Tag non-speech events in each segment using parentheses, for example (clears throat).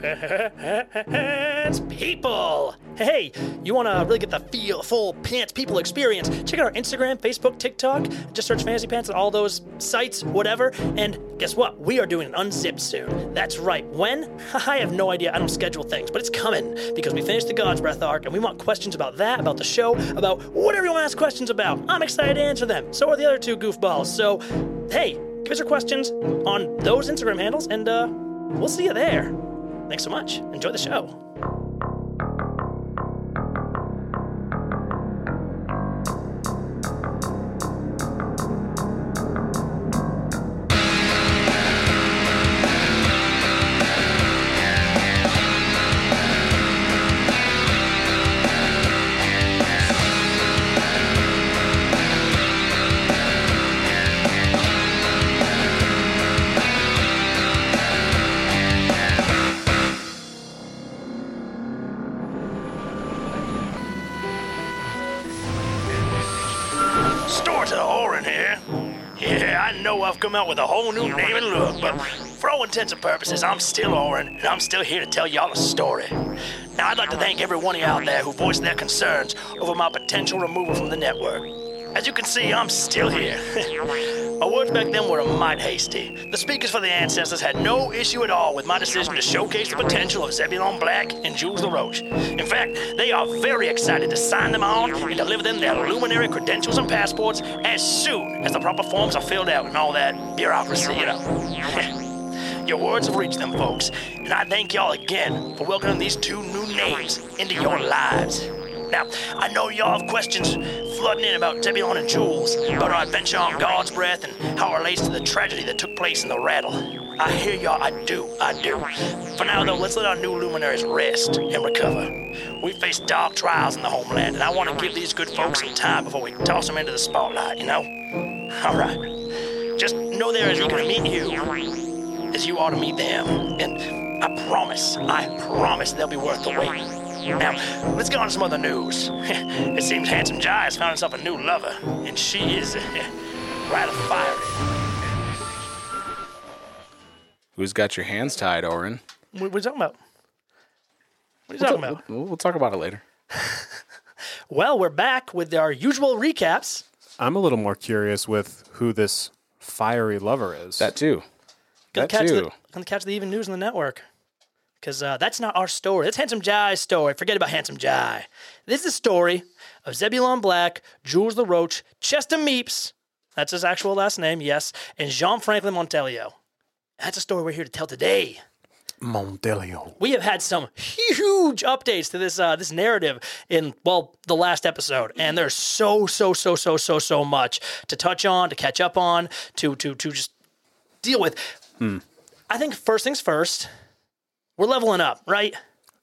Pants People. Hey, you want to really get the feel, full Pants People experience? Check out our Instagram, Facebook, TikTok. Just search Fantasy Pants on all those sites, whatever. And guess what? We are doing an unzipped soon. That's right. When? (laughs) I have no idea. I don't schedule things, but it's coming because we finished the God's Breath arc and we want questions about that, about the show, about whatever you want to ask questions about. I'm excited to answer them. So are the other two goofballs. So, hey, give us your questions on those Instagram handles and uh, we'll see you there. Thanks so much. Enjoy the show. I've come out with a whole new name and look, but for all intents and purposes, I'm still Orin, and I'm still here to tell y'all a story. Now, I'd like to thank every one of you out there who voiced their concerns over my potential removal from the network. As you can see, I'm still here. (laughs) My words back then were a mite hasty. The speakers for the ancestors had no issue at all with my decision to showcase the potential of Zebulon Black and Jules LaRoche. In fact, they are very excited to sign them on and deliver them their luminary credentials and passports as soon as the proper forms are filled out and all that bureaucracy, you know. (laughs) Your words have reached them, folks, and I thank y'all again for welcoming these two new names into your lives. Now, I know y'all have questions flooding in about Zebulon and Jules, about our adventure on God's Breath and how it relates to the tragedy that took place in the rattle. I hear y'all, I do, I do. For now, though, let's let our new luminaries rest and recover. We face dark trials in the homeland, and I want to give these good folks some time before we toss them into the spotlight, you know? All right. Just know they're as eager to meet you as you are to meet them. And I promise, I promise they'll be worth the wait. Now, let's get on to some other news. (laughs) it seems Handsome Jai has found himself a new lover, and she is (laughs) rather fiery. Who's got your hands tied, Oren? What, what are you talking about? What are you talking about? We'll, we'll talk about it later. (laughs) Well, we're back with our usual recaps. I'm a little more curious with who this fiery lover is. That too. Gonna That catch too. the gonna catch the even news on the network. Because uh, that's not our story. That's Handsome Jai's story. Forget about Handsome Jai. This is the story of Zebulon Black, Jules LaRoche, Chester Meeps, that's his actual last name, yes, and Jean Franklin Montelio. That's a story we're here to tell today. Montelio. We have had some huge updates to this uh, this narrative in well the last episode, and there's so so so so so so much to touch on, to catch up on, to to to just deal with. I think first things first, we're leveling up, right?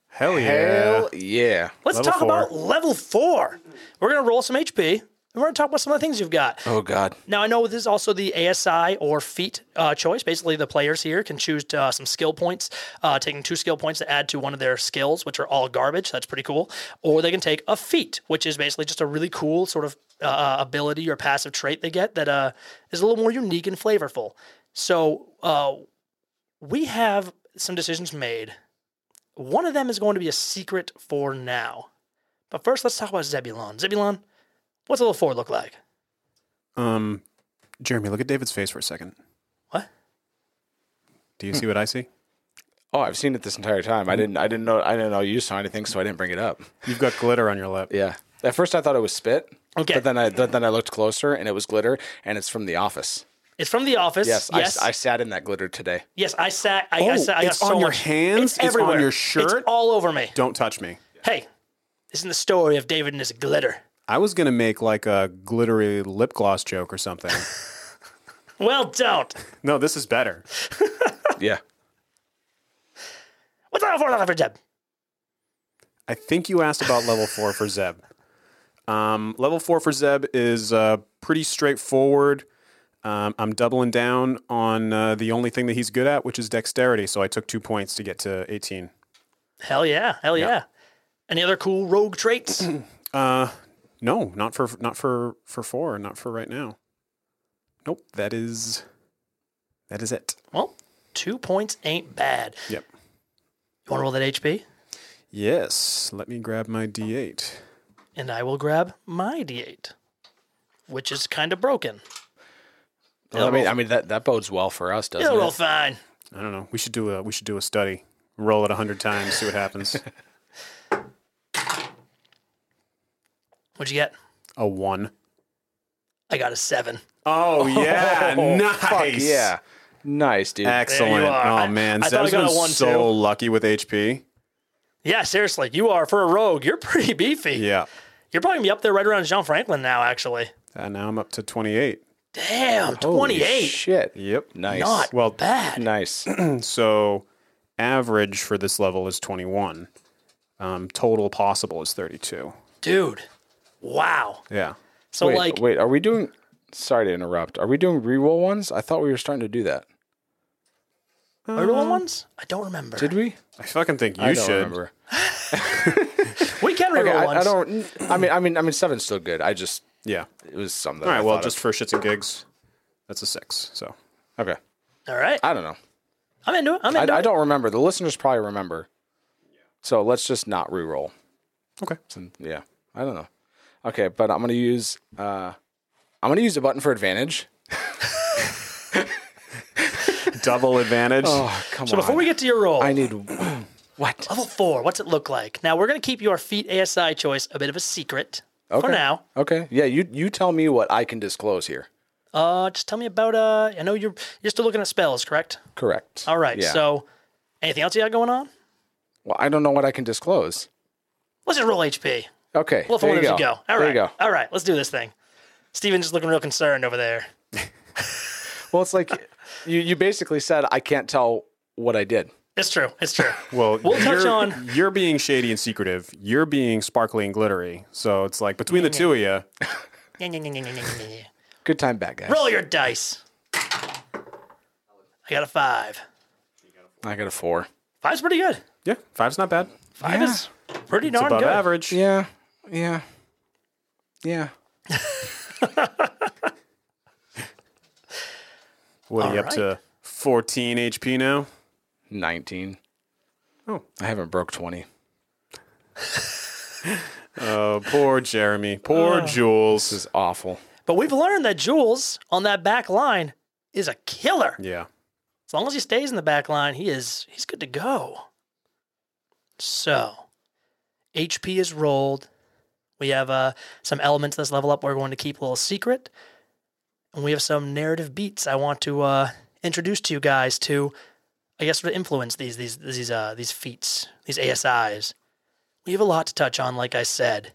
Hell yeah. Hell yeah. Let's Level talk four. about level four. We're gonna roll some HP, and we're gonna talk about some of the things you've got. Oh God. Now I know this is also the ASI or feat uh, choice. Basically, the players here can choose uh, some skill points, uh, taking two skill points to add to one of their skills, which are all garbage. That's pretty cool. Or they can take a feat, which is basically just a really cool sort of uh, ability or passive trait they get that uh, is a little more unique and flavorful. So uh, we have some decisions made. One of them is going to be a secret for now. But first, let's talk about Zebulon. Zebulon, what's level four look like? Um, Jeremy, look at David's face for a second. What? Do you see what I see? Oh, I've seen it this entire time. I didn't. I didn't know. I didn't know you saw anything, so I didn't bring it up. You've got glitter on your lip. Yeah. At first, I thought it was spit. Okay. But then I but then I looked closer, and it was glitter, and it's from The Office. It's from The Office. Yes. Yes. I, I sat in that glitter today. yes. I sat. I, I Oh, sat. I got it's so on your much- hands? It's, It's on everywhere. your It's shirt? all over me. Don't touch me. Hey, this is the story of David and his glitter. I was gonna make like a glittery lip gloss joke or something. (laughs) Well, don't. no, this is better. (laughs) Yeah. What's level four level for Zeb? I think you asked about level four for Zeb. Um, level four for Zeb is uh, pretty straightforward. Um, I'm doubling down on uh, the only thing that he's good at, which is dexterity. So I took two points to get to 18. Hell yeah. Hell yeah. Any other cool rogue traits? (clears throat) Uh, no, not for not for for four, not for right now. Nope, that is that is it. well, two points ain't bad. Yep. You want to roll that HP? Yes. Let me grab my D8. And I will grab my D8, which is kind of broken. Well, I mean, I mean that, that bodes well for us, doesn't It'll it? roll fine. I don't know. We should do a we should do a study. Roll it a hundred times, see what happens. (laughs) What'd you get? a one. I got a seven. Oh (laughs) yeah, oh, nice. Fuck yeah. Nice, dude. Excellent. are. Oh man, I thought I Zeb's got been a one, so too. lucky with HP. Yeah, seriously, you are for a rogue. You're pretty beefy. Yeah. You're probably gonna be up there right around Jean Franklin now. Actually, And now I'm up to 28. Damn, Holy 28. Shit. Yep. Nice. Not Well, bad. nice. (clears throat) So average for this level is 21. Um, total possible is 32. Dude. Wow. Yeah. So wait, like, wait, are we doing? Sorry to interrupt. Are we doing reroll ones? I thought we were starting to do that. are we rolling ones? I don't remember. Did we? I fucking think you I don't should. remember. (laughs) we can reroll Okay, I, ones. I don't. I mean, I mean, I mean, seven's still good. I just Yeah. it was something. All right. I Well, thought just for shits and gigs, that's a six. So of. okay. All right, I don't know. I'm into it. I'm I, into I it. don't remember. The listeners probably remember. So let's just not reroll. okay. So, yeah, I don't know. Okay, but I'm gonna use. uh I'm gonna use a button for advantage. (laughs) Double advantage. Oh come So on! before we get to your roll, I need. what? level four, what's it look like? Now we're gonna keep your feat ASI choice a bit of a secret for Okay. now. Okay. Yeah, you you tell me what I can disclose here. Uh, just tell me about. Uh, I know you're you're still looking at spells, correct? Correct. All right. Yeah. So, anything else you got going on? well, I don't know what I can disclose. Let's just roll HP. Okay. Well, there for you go. go. All there right. you go. All right. Let's do this thing. Steven's just looking real concerned over there. (laughs) Well, it's like you you basically said I can't tell what I did. It's true. It's true. (laughs) Well, We'll touch you're, on- You're being shady and secretive. You're being sparkly and glittery. So it's like between the two of you, Good time back, guys. roll your dice. I got a five. I got a four. Five's pretty good. yeah, five's not bad. Five Yeah. is pretty It's darn above good. average. Yeah. Yeah. Yeah. What are you All up to? 14 HP now? 19. Oh. I haven't broke 20. Oh, (laughs) poor Jeremy. Poor Jules. This is awful. But we've learned that Jules on that back line is a killer. Yeah. As long as he stays in the back line, he is he's good to go. So, HP is rolled. We have uh, some elements of this level up we're going to keep a little secret. And we have some narrative beats I want to uh, introduce to you guys to, I guess, sort of influence these these these uh, these feats, these ASIs. We have a lot to touch on, like I said,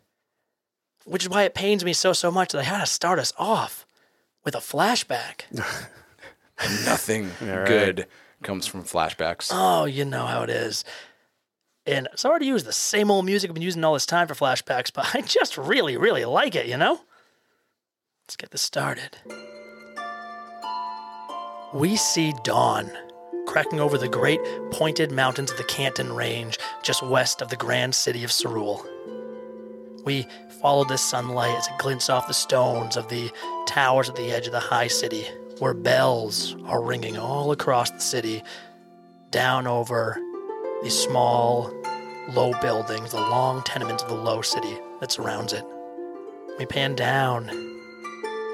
which is why it pains me so so much that I had to start us off with a flashback. (laughs) Nothing (laughs) right. good comes from flashbacks. Oh, you know how it is. And sorry to use the same old music I've been using all this time for flashbacks, (laughs) but I just really, really like it, you know? Let's get this started. We see dawn cracking over the great pointed mountains of the Canton Range just west of the grand city of Cerule. We follow this sunlight as it glints off the stones of the towers at the edge of the high city, where bells are ringing all across the city, down over these small, low buildings, the long tenements of the low city that surrounds it. We pan down,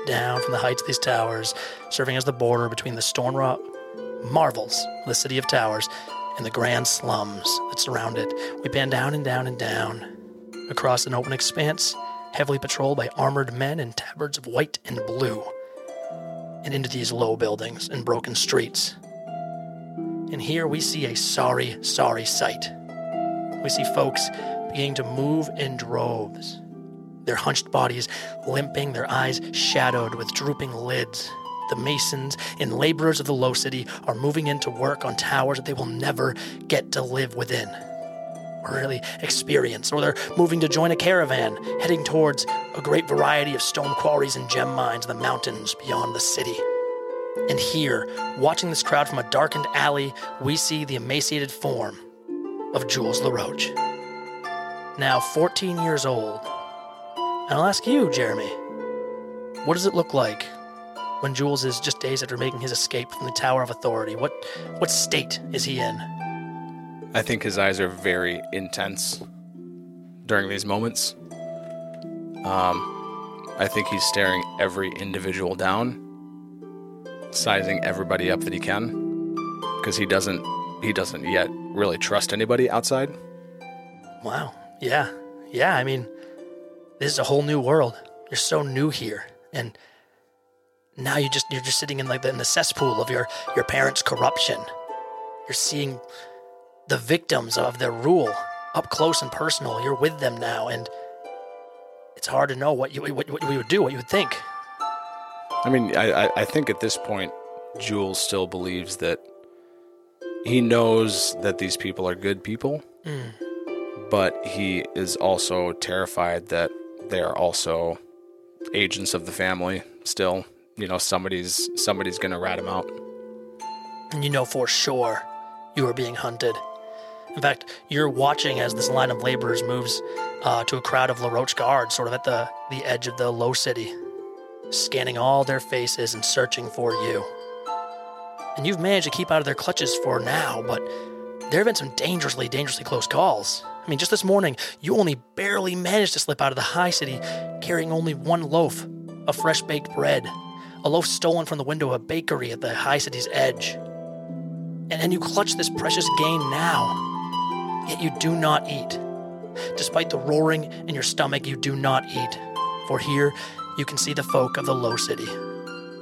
down from the heights of these towers, serving as the border between the Stornra marvels the city of towers and the grand slums that surround it. We pan down and down and down across an open expanse, heavily patrolled by armored men in tabards of white and blue, and into these low buildings and broken streets. And here we see a sorry, sorry sight. We see folks beginning to move in droves, their hunched bodies limping, their eyes shadowed with drooping lids. The masons and laborers of the low city are moving in to work on towers that they will never get to live within or really experience, or they're moving to join a caravan heading towards a great variety of stone quarries and gem mines in the mountains beyond the city. And here, watching this crowd from a darkened alley, we see the emaciated form of Jules LaRoche. Now 14 years old. And I'll ask you, Jeremy, what does it look like when Jules is just days after making his escape from the Tower of Authority? What what state is he in? I think his eyes are very intense during these moments. Um, I think he's staring every individual down, sizing everybody up that he can, because he doesn't he doesn't yet really trust anybody outside. Wow. Yeah. Yeah. I mean, this is a whole new world. You're so new here, and now you just you're just sitting in like the, in the cesspool of your your parents' corruption. You're seeing the victims of their rule up close and personal. You're with them now, and it's hard to know what you what, what you would do, what you would think. I mean, I, I, I think at this point, Jules still believes that he knows that these people are good people, mm. but he is also terrified that they are also agents of the family. Still, you know, somebody's somebody's gonna rat him out. and you know for sure you are being hunted. In fact, you're watching as this line of laborers moves uh, to a crowd of LaRoche guards, sort of at the, the edge of the low city, scanning all their faces and searching for you. And you've managed to keep out of their clutches for now, but there have been some dangerously, dangerously close calls. I mean, just this morning, you only barely managed to slip out of the high city carrying only one loaf of fresh baked bread, a loaf stolen from the window of a bakery at the high city's edge. And then you clutch this precious gain now, yet you do not eat. Despite the roaring in your stomach, you do not eat. For here, you can see the folk of the low city.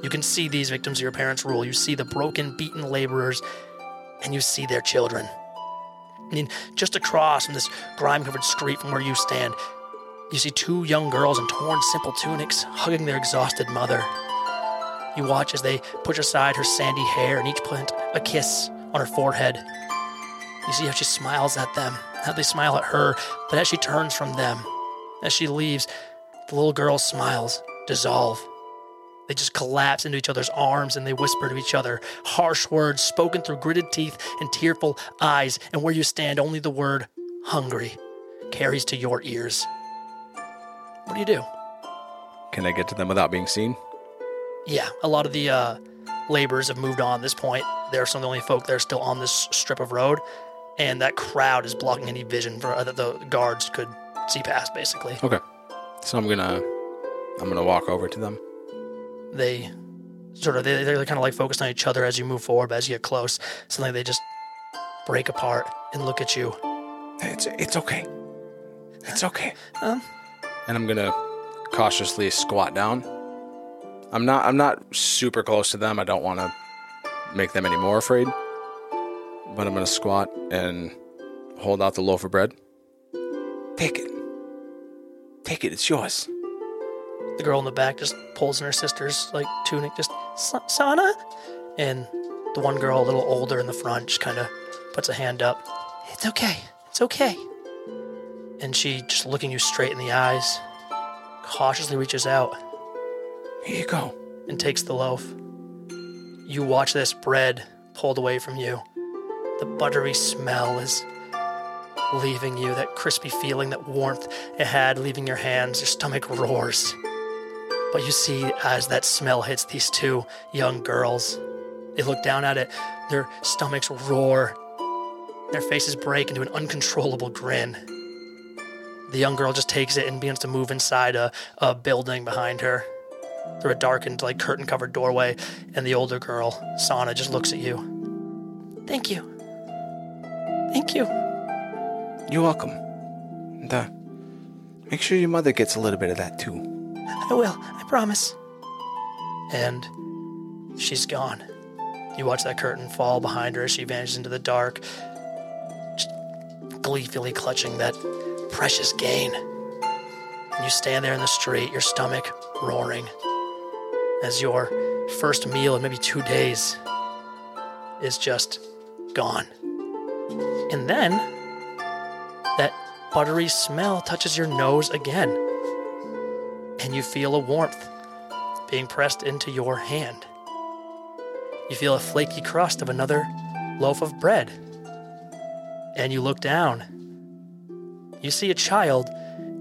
You can see these victims of your parents' rule. You see the broken, beaten laborers, and you see their children. I mean, just across from this grime covered street from where you stand, you see two young girls in torn, simple tunics hugging their exhausted mother. You watch as they push aside her sandy hair and each plant a kiss on her forehead. You see how she smiles at them, how they smile at her, but as she turns from them, as she leaves, the little girl's smiles dissolve. They just collapse into each other's arms and they whisper to each other harsh words spoken through gritted teeth and tearful eyes. And where you stand, only the word hungry carries to your ears. What do you do? Can I get to them without being seen? Yeah, a lot of the uh, laborers have moved on at this point. They're some of the only folk that are still on this strip of road, and that crowd is blocking any vision for uh, that the guards could see past. Basically, Okay. So I'm gonna I'm gonna walk over to them. they sort of they, they're kind of like focused on each other as you move forward. But as you get close, suddenly they just break apart and look at you. It's it's okay. It's okay. Um. And I'm gonna cautiously squat down. I'm not I'm not super close to them. I don't want to make them any more afraid. But I'm gonna squat and hold out the loaf of bread. Take it. Take it. It's yours. The girl in the back just pulls in her sister's like tunic, just "Sa- Sana, and the one girl a little older in the front just kind of puts a hand up. It's okay. It's okay. And she just looking you straight in the eyes, cautiously reaches out Here you go. and takes the loaf. You watch this bread pulled away from you. The buttery smell is leaving you, that crispy feeling, that warmth it had leaving your hands. Your stomach roars. But you see, as that smell hits these two young girls, they look down at it, their stomachs roar, their faces break into an uncontrollable grin. The young girl just takes it and begins to move inside a, a building behind her through a darkened, like curtain covered doorway, and the older girl, Sana, just looks at you. Thank you. Thank you. You're welcome. And, uh, make sure your mother gets a little bit of that too. I will, I promise. And she's gone. You watch that curtain fall behind her as she vanishes into the dark, gleefully clutching that precious gain. And you stand there in the street, your stomach roaring, as your first meal in maybe two days is just gone. And then that buttery smell touches your nose again and you feel a warmth being pressed into your hand. You feel a flaky crust of another loaf of bread. And you look down. You see a child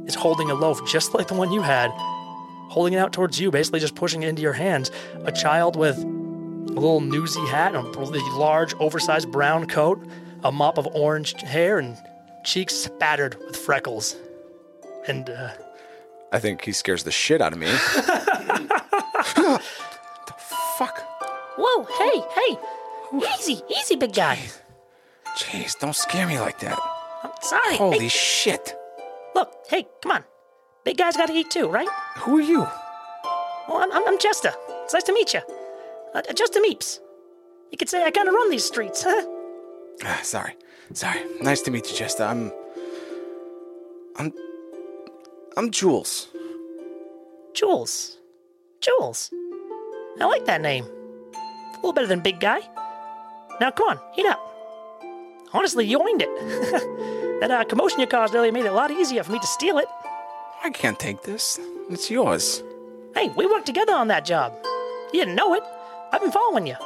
is holding a loaf just like the one you had, holding it out towards you, basically just pushing it into your hands. A child with a little newsy hat and a really large, oversized brown coat, a mop of orange hair and cheeks spattered with freckles. And uh, I think he scares the shit out of me. (laughs) (laughs) the fuck? Whoa, hey, hey. Easy, easy, big guy. Jeez, don't scare me like that. I'm sorry. Holy Hey, shit. look, hey, come on. Big guy's got to eat too, right? Who are you? Oh, I'm, I'm, I'm Chester. It's nice to meet you. Uh, Chester Meeps. You could say I kind of run these streets, huh? Ah, sorry. Sorry. Nice to meet you, Chester. I'm. I'm. I'm Jules. Jules. Jules. I like that name. A little better than Big Guy. Now, come on, eat up. Honestly, you earned it. (laughs) that uh, commotion you caused earlier made it a lot easier for me to steal it. I can't take this. It's yours. Hey, we worked together on that job. You didn't know it. I've been following you.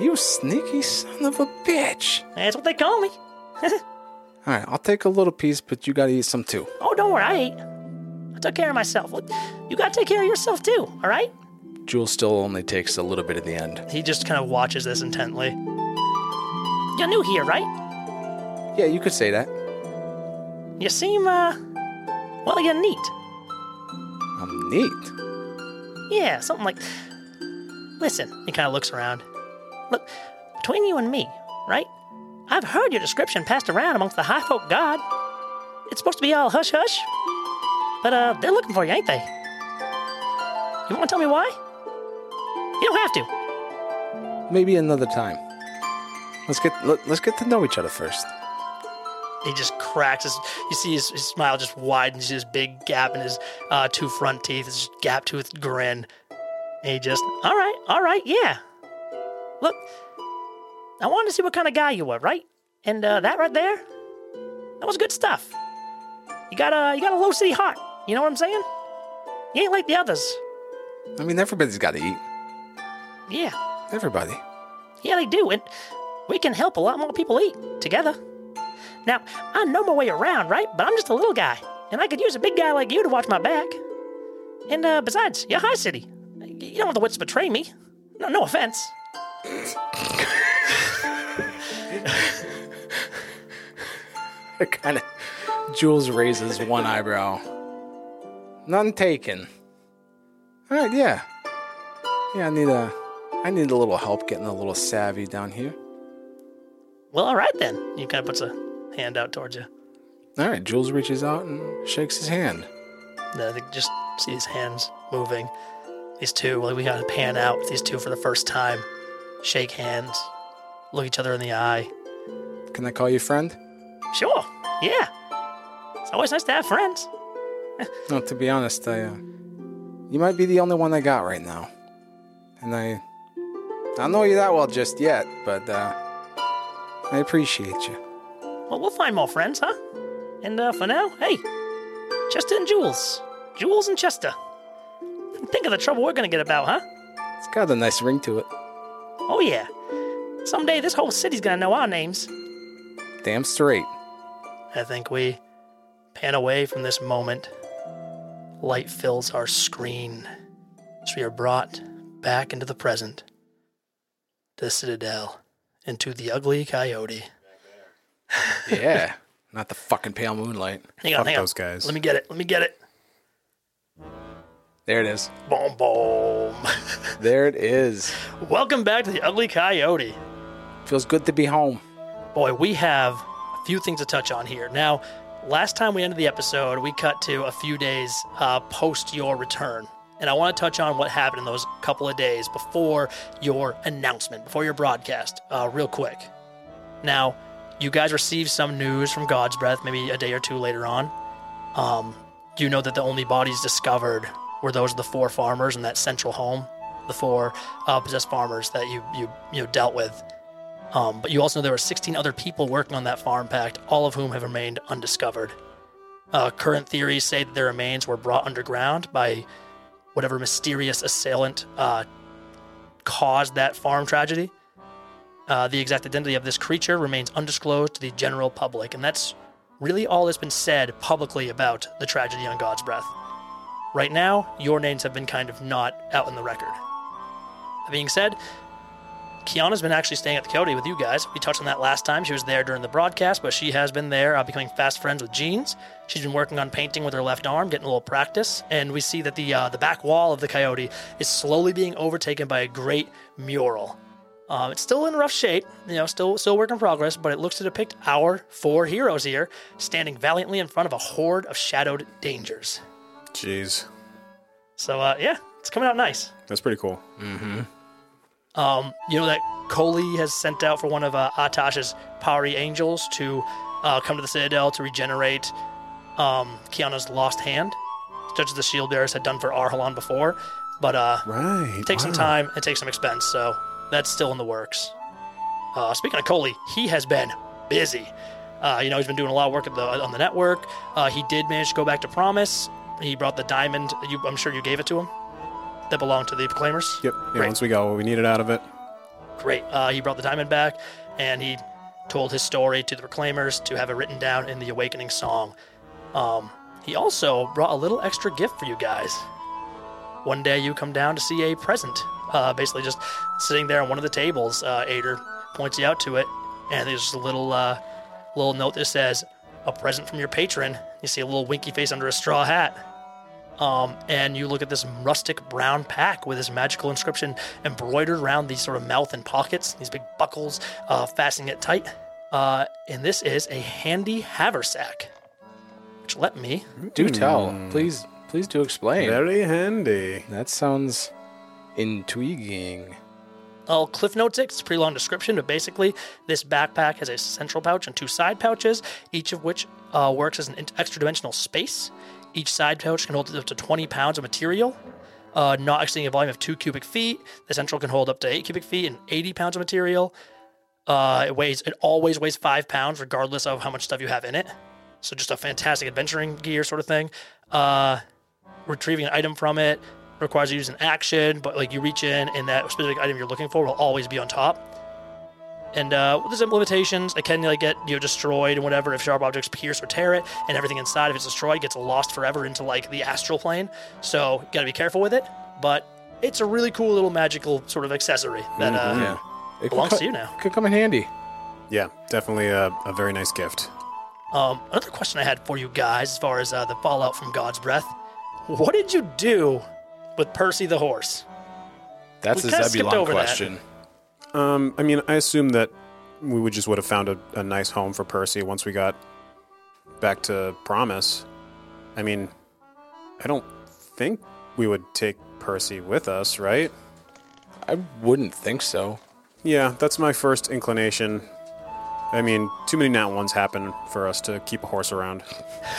You sneaky son of a bitch. That's what they call me. (laughs) All right, I'll take a little piece, but you gotta eat some too. Oh, don't worry, I ate. I took care of myself. You gotta take care of yourself too, all right? Jules still only takes a little bit at the end. he just kind of watches this intently. You're new here, right? Yeah, you could say that. You seem, uh, well, you're neat. I'm neat. Yeah, something like. Listen, He kind of looks around. look, between you and me, right? I've heard your description passed around amongst the high folk god. It's supposed to be all hush hush. But, uh, they're looking for you, ain't they? You wanna tell me why? You don't have to. Maybe another time. Let's get let, let's get to know each other first. He just cracks his. You see his, his smile just widens. His big gap in his uh, two front teeth. His gap toothed grin. And he just. All right, all right, yeah. Look, I wanted to see what kind of guy you were, right? And uh, that right there, that was good stuff. You got a you got a low city heart. You know what I'm saying? You ain't like the others. I mean, everybody's got to eat. Yeah, Everybody. yeah, they do, and we can help a lot more people eat together. Now, I know my way around, right? But I'm just a little guy, and I could use a big guy like you to watch my back. And uh, besides, you're high city. You don't have the wits to betray me. No, no offense. (laughs) kind of. Jules raises one eyebrow. None taken. All right, yeah, yeah. I need a, I need a little help getting a little savvy down here. Well, all right then. he kind of puts a hand out towards you. All right, Jules reaches out and shakes his hand. And I think just see his hands moving. These two, like we gotta pan out with these two for the first time. Shake hands, look each other in the eye. Can I call you friend? Sure. Yeah. It's always nice to have friends. No, to be honest, I, uh, you might be the only one I got right now, and I, I don't know you that well just yet, but uh, I appreciate you. Well, we'll find more friends, huh? And uh, for now, hey, Chester and Jules. Jules and Chester. Think of the trouble we're gonna get about, huh? It's got a nice ring to it. Oh, yeah. Someday this whole city's gonna know our names. Damn straight. I think we pan away from this moment. Light fills our screen as we are brought back into the present, to the Citadel, into the ugly coyote. Yeah, not the fucking pale moonlight. Hang on, Fuck hang on. guys. Let me get it. Let me get it. There it is. Boom, boom. (laughs) There it is. Welcome back to the ugly coyote. Feels good to be home. Boy, we have a few things to touch on here. Now, last time we ended the episode, we cut to a few days uh, post your return. And I want to touch on what happened in those couple of days before your announcement, before your broadcast, uh, real quick. Now, you guys received some news from God's Breath maybe a day or two later on. Um, you know that the only bodies discovered were those of the four farmers in that central home, the four uh, possessed farmers that you, you, you know, dealt with. Um, but you also know there were 16 other people working on that farm pact, all of whom have remained undiscovered. Uh, current theories say that their remains were brought underground by whatever mysterious assailant uh, caused that farm tragedy. Uh, the exact identity of this creature remains undisclosed to the general public, and that's really all that's been said publicly about the tragedy on God's Breath. Right now, your names have been kind of not out in the record. That being said, Kiana's been actually staying at the Coyote with you guys. We touched on that last time. She was there during the broadcast, but she has been there, uh, becoming fast friends with Jeans. She's been working on painting with her left arm, getting a little practice, and we see that the uh, the back wall of the Coyote is slowly being overtaken by a great mural. Uh, it's still in rough shape, you know, still still work in progress, but it looks to depict our four heroes here standing valiantly in front of a horde of shadowed dangers. Jeez, So uh, yeah, it's coming out nice. that's pretty cool. Um, you know that Coley has sent out for one of uh, Atash's Pari angels to uh, come to the Citadel to regenerate um, Kiana's lost hand, such as the shield bearers had done for Arhalan before. But uh, Right. it takes some time, it takes some expense, so that's still in the works. Uh, speaking of Coley, he has been busy. Uh, you know, he's been doing a lot of work at the, on the network. Uh, he did manage to go back to Promise. He brought the diamond. You, I'm sure you gave it to him. That belonged to the Proclaimers. Yep. Yeah, Great. once we got what we needed out of it. Great. Uh, he brought the diamond back, and he told his story to the Proclaimers to have it written down in the Awakening song. Um, he also brought a little extra gift for you guys. One day you come down to see a present, uh, basically just sitting there on one of the tables. Uh, Ader points you out to it, and there's just a little uh, little note that says, "A present from your patron." You see a little winky face under a straw hat. Um, and you look at this rustic brown pack with this magical inscription embroidered around these sort of mouth and pockets, these big buckles uh, fastening it tight. Uh, and this is a handy haversack, which let me. Do tell. Please, please do explain. Very handy. That sounds intriguing. I'll cliff notes it. It's a pretty long description, but basically, this backpack has a central pouch and two side pouches, each of which uh, works as an extra dimensional space. Each side pouch can hold up to 20 pounds of material, uh, not exceeding a volume of two cubic feet. The central can hold up to eight cubic feet and 80 pounds of material. Uh, it weighs. It always weighs five pounds, regardless of how much stuff you have in it. So just a fantastic adventuring gear sort of thing. Uh, retrieving an item from it requires you to use an action, but like you reach in and that specific item you're looking for will always be on top. And uh, there's some limitations. It can like get you know destroyed and whatever if sharp objects pierce or tear it, and everything inside if it's destroyed gets lost forever into like the astral plane. So you gotta be careful with it. But it's a really cool little magical sort of accessory that uh, Yeah. It belongs co- to you now. Could come in handy. Yeah, definitely a, a very nice gift. Um, another question I had for you guys, as far as uh, the fallout from God's breath, what did you do with Percy the horse? That's We a kinda skipped Zebulon over that. question. Um, I mean, I assume that we would just would have found a, a nice home for Percy once we got back to Promise. I mean, I don't think we would take Percy with us, right? I wouldn't think so. Yeah, that's my first inclination. I mean, too many nat ones happen for us to keep a horse around. (laughs)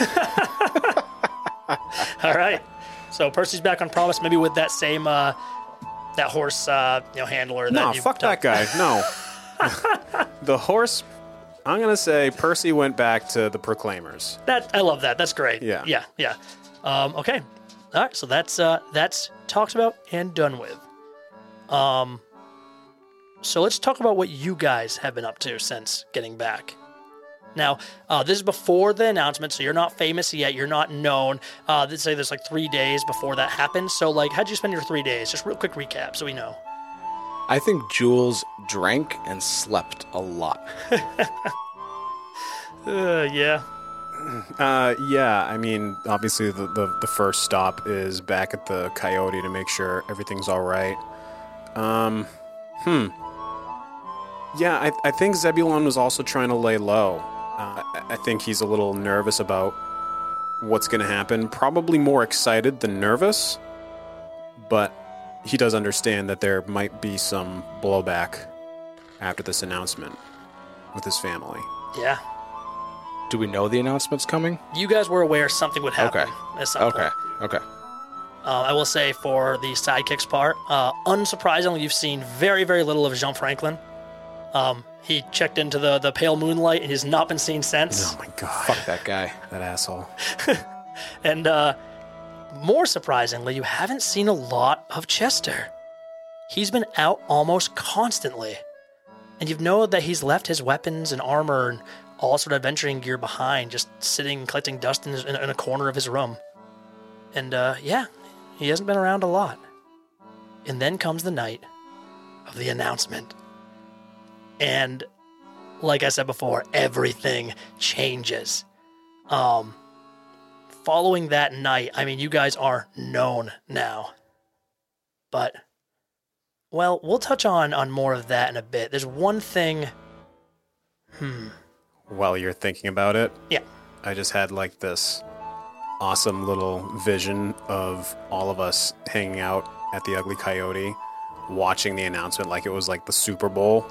All right. So Percy's back on promise, maybe with that same uh, that horse, uh, you know, handler. No, you fuck that guy. No. (laughs) the horse. I'm gonna say Percy went back to the Proclaimers. That I love that. That's great. Yeah. Yeah. Yeah. Um, okay. All right. So that's uh, that's talked about and done with. Um. So let's talk about what you guys have been up to since getting back. Now, uh, this is before the announcement, so you're not famous yet. You're not known. Uh, let's say there's like three days before that happens. So, like, how'd you spend your three days? Just real quick recap, so we know. I think Jules drank and slept a lot. (laughs) Uh, yeah. Uh, yeah, I mean, obviously the, the, the first stop is back at the Coyote to make sure everything's all right. Um, hmm. Yeah, I, I think Zebulon was also trying to lay low. Uh, I, I think he's a little nervous about what's going to happen. Probably more excited than nervous, but he does understand that there might be some blowback after this announcement with his family. Yeah. Do we know the announcement's coming? You guys were aware something would happen Okay. at some Okay. point. Okay. Uh, I will say for the sidekicks part, uh, unsurprisingly, you've seen very, very little of Jean Franklin. Um, he checked into the, the pale moonlight and has not been seen since. Oh my god. Fuck that guy. That asshole. (laughs) And uh, more surprisingly, you haven't seen a lot of Chester. He's been out almost constantly. And you've know that he's left his weapons and armor and all sort of adventuring gear behind, just sitting collecting dust in, his, in, a- in a corner of his room. And uh, yeah, he hasn't been around a lot. And then comes the night of the announcement. And like I said before, everything changes. Um, following that night, I mean, you guys are known now. But, well, we'll touch on on more of that in a bit. There's one thing. While you're thinking about it, Yeah. I just had like this awesome little vision of all of us hanging out at the Ugly Coyote, watching the announcement like it was like the Super Bowl.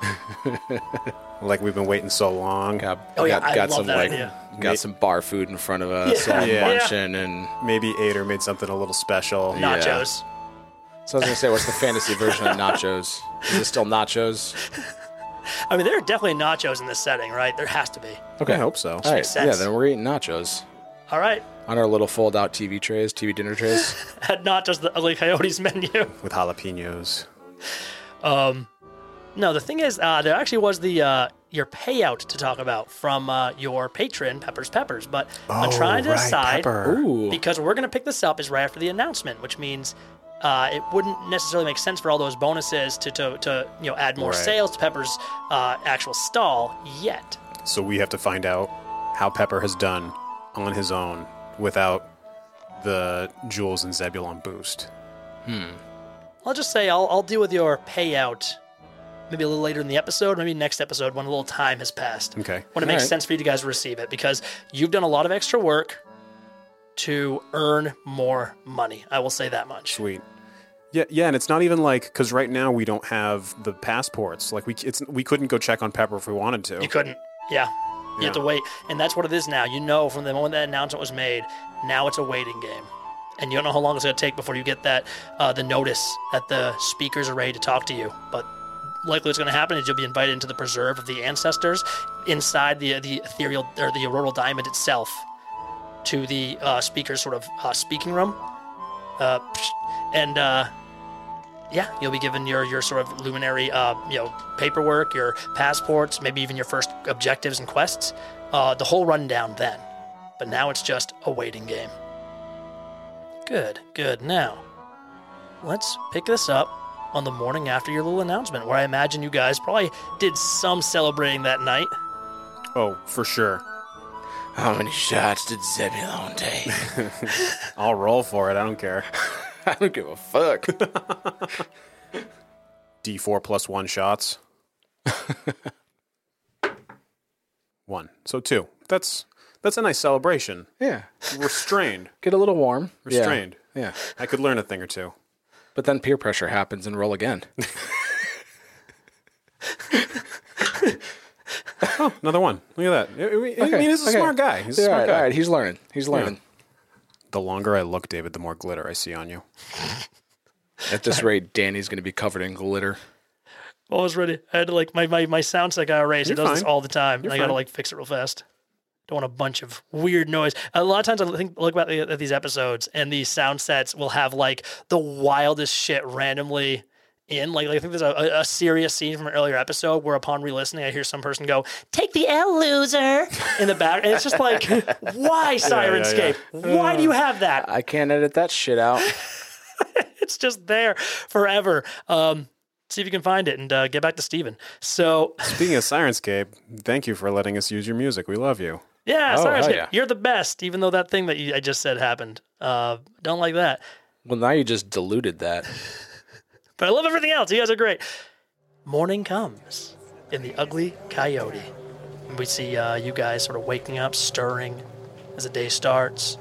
(laughs) like we've been waiting so long. Got, Oh, yeah, got, I got love some that like idea. got some bar food in front of us, Yeah. all Yeah. munching, and Maybe Ader made something a little special. Yeah. Nachos. so I was gonna say, what's the fantasy version of nachos? Is it still nachos? I mean, there are definitely nachos in this setting, right? There has to be. Okay, I hope so. All right, Makes yeah, then we're eating nachos All right. on our little fold-out TV trays, TV dinner trays. Had not just the Ugly Coyotes menu. With jalapenos. Um, No, the thing is, uh, there actually was the uh, your payout to talk about from uh, your patron, Peppers Peppers. But I'm Oh, trying to right, decide Pepper. Ooh, because we're going to pick this up is right after the announcement, which means uh, it wouldn't necessarily make sense for all those bonuses to to, to you know add more Right. sales to Pepper's uh, actual stall yet. So we have to find out how Pepper has done on his own without the Jules and Zebulon boost. Hmm. I'll just say I'll, I'll deal with your payout maybe a little later in the episode, maybe next episode when a little time has passed. Okay. When it makes Alright. sense for you guys to receive it because you've done a lot of extra work to earn more money. I will say that much. Sweet. Yeah, yeah, and it's not even like because right now we don't have the passports. Like we, it's we couldn't go check on Pepper if we wanted to. You couldn't. Yeah. You have to wait. And that's what it is now. You know from the moment that announcement was made, now it's a waiting game. And you don't know how long it's going to take before you get that uh, the notice that the speakers are ready to talk to you. But likely what's going to happen is you'll be invited into the preserve of the ancestors inside the the ethereal or the auroral diamond itself to the uh, speaker's sort of uh, speaking room. Uh, and uh, yeah, you'll be given your your sort of luminary, uh, you know, paperwork, your passports, maybe even your first objectives and quests. Uh, the whole rundown then. But now it's just a waiting game. Good, good. Now, let's pick this up on the morning after your little announcement, where I imagine you guys probably did some celebrating that night. Oh, for sure. how many shots did Zebulon take? (laughs) I'll roll for it. I don't care. (laughs) I don't give a fuck. (laughs) D4 plus one shots. one. So two. That's that's a nice celebration. yeah, Restrained. get a little warm. Yeah. Restrained. Yeah. I could learn a thing or two. But then peer pressure happens and roll again. (laughs) Oh, another one. Look at that. I mean, I mean, he's a okay. smart guy. He's a smart all right, guy. all right, he's learning. He's learning. The longer I look, David, the more glitter I see on you. (laughs) At this rate, Danny's going to be covered in glitter. I was ready. I had to like my my, my sound set got erased. It You're does this all the time, and I gotta like fix it real fast. Don't want a bunch of weird noise. A lot of times I think look about the, at these episodes, and these sound sets will have like the wildest shit randomly in. Like, like I think there's a, a serious scene from an earlier episode where, upon re-listening, I hear some person go, "Take the L, loser," in the back, and it's just like, (laughs) why Syrinscape? Why do you have that? I can't edit that shit out. (laughs) it's just there forever. Um, see if you can find it and uh, get back to Steven. So. Speaking of Syrinscape, thank you for letting us use your music. We love you. Yeah, Oh, sorry, yeah. you're the best. Even though that thing that you, I just said happened, uh, don't like that. Well, now you just diluted that. (laughs) But I love everything else. You guys are great. Morning comes in the ugly coyote. We see uh, you guys sort of waking up, stirring as the day starts.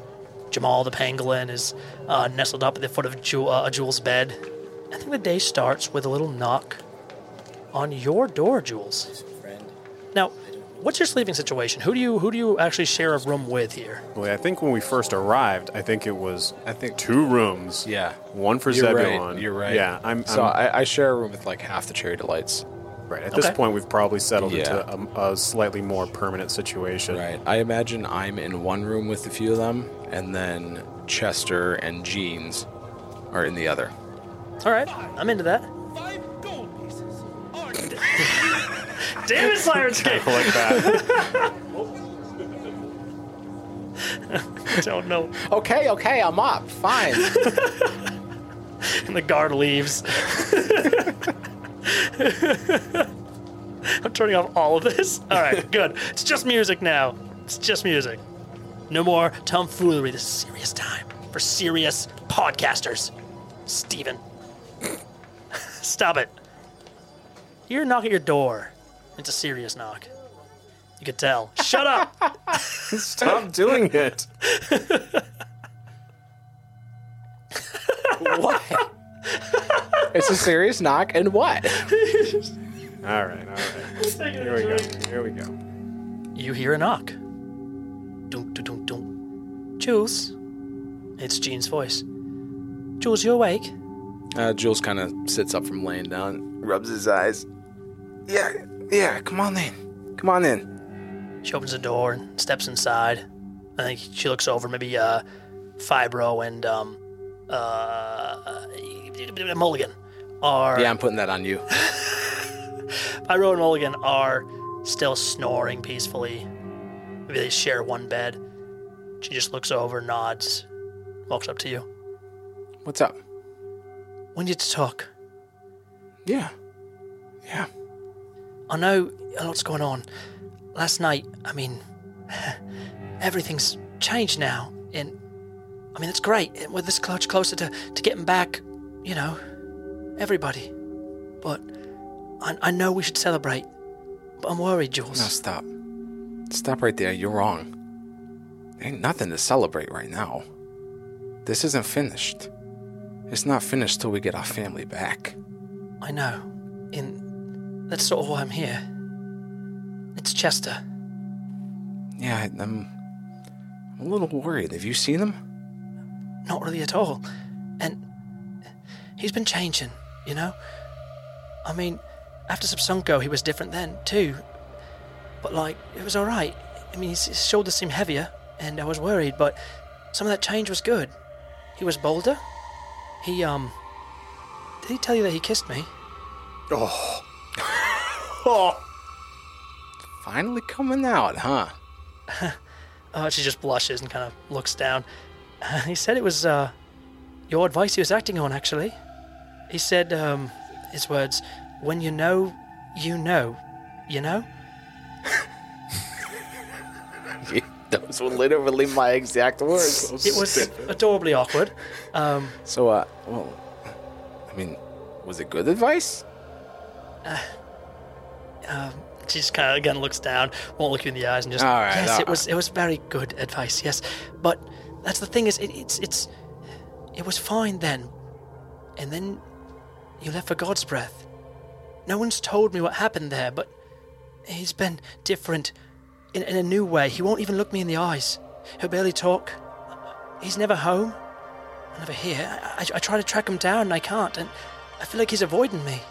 Jamal the pangolin is uh, nestled up at the foot of uh, Jules' bed. I think the day starts with a little knock on your door, Jules. Now, what's your sleeping situation? Who do you who do you actually share a room with here? Well, I think when we first arrived, I think it was I think two rooms. Yeah. One for You're Zebulon. right. You're right. Yeah, I'm. So I'm I, I share a room with like half the cherry delights. right. At this Okay. point, we've probably settled Yeah. into a, a slightly more permanent situation. Right. I imagine I'm in one room with a few of them, and then Chester and Jeans are in the other. All right, I'm into that. Five gold pieces. Are (laughs) Damn it, Syrinscape! like that. (laughs) Don't know. Okay, okay, I'm up. Fine. (laughs) And the guard leaves. (laughs) I'm turning off all of this. All right, good. It's just music now. It's just music. No more tomfoolery. This is serious time for serious podcasters. Steven. Stop it. You're knocking at your door. It's a serious knock. You could tell. Shut up. (laughs) Stop doing it. What? (laughs) it's a serious knock, and what? All right, all right. Here we go. Here we go. You hear a knock. Dunk, dunk, dunk, dunk. Jules. It's Jean's voice. Jules, you awake? Uh, Jules kind of sits up from laying down, rubs his eyes. Yeah, yeah, come on in. Come on in. She opens the door and steps inside. I think she looks over maybe uh, Fibro and um, uh, Mulligan are Yeah, I'm putting that on you. (laughs) Fibro and Mulligan are still snoring peacefully. Maybe they share one bed. She just looks over, nods, walks up to you. What's up? We need to talk. Yeah. Yeah. I know a lot's going on. Last night, I mean, (laughs) everything's changed now, and I mean it's great. We're this much closer to, to getting back, you know, everybody. But I, I know we should celebrate. But I'm worried, Jules. No, stop. Stop right there. You're wrong. Ain't nothing to celebrate right now. This isn't finished. It's not finished till we get our family back. I know. In that's sort of why I'm here. It's Chester. Yeah, I'm. I'm a little worried. Have you seen him? Not really at all. And he's been changing, you know? I mean, after Subsunko, he was different then, too. But, like, it was alright. I mean, his, his shoulders seemed heavier, and I was worried, but some of that change was good. He was bolder. He, um. Did he tell you that he kissed me? Finally coming out, huh? Uh, (laughs) she just blushes and kind of looks down. he said it was uh, your advice he was acting on, actually. He said, um, his words, when you know, you know. You know? (laughs) Those were literally my exact words. (laughs) It was adorably awkward. Um, So, uh, well, I mean, was it good advice? Um, she just kind of again looks down, won't look you in the eyes, and just right, yes, it was it was very good advice. Yes, but that's the thing is, it, it's it's it was fine then, and then you left for God's breath. No one's told me what happened there, but he's been different in, in a new way. He won't even look me in the eyes. He'll barely talk. He's never home, never here. I, I, I try to track him down and I can't, and I feel like he's avoiding me.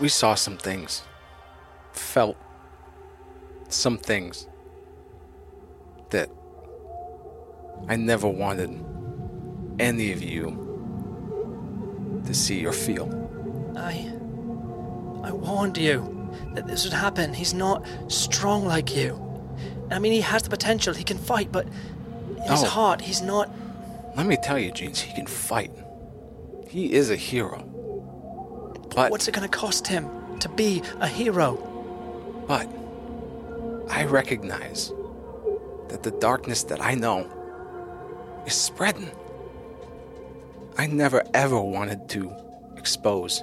We saw some things, felt some things that I never wanted any of you to see or feel. I. I warned you that this would happen. He's not strong like you. I mean, he has the potential. He can fight, but in his Oh. heart, he's not. Let me tell you, Jeans, he can fight. He is a hero. But What's it going to cost him to be a hero? But I recognize that the darkness that I know is spreading. I never ever wanted to expose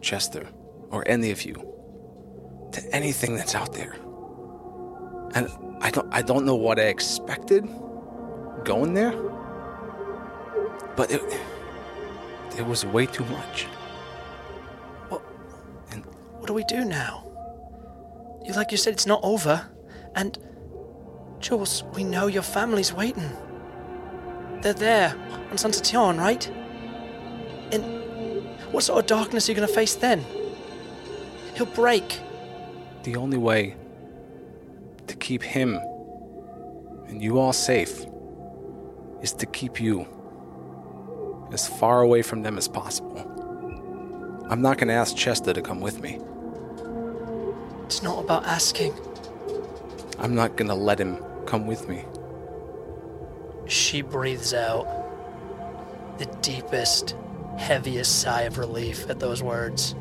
Chester or any of you to anything that's out there. And I don't I don't know what I expected going there. But it it was way too much. What, And what do we do now? Like you said, it's not over. And, Jules, we know your family's waiting. They're there on San Sation, right? And what sort of darkness are you going to face then? He'll break. The only way to keep him and you all safe is to keep you as far away from them as possible. I'm not going to ask Chester to come with me. It's not about asking. I'm not to let him come with me. She breathes out the deepest, heaviest sigh of relief at those words.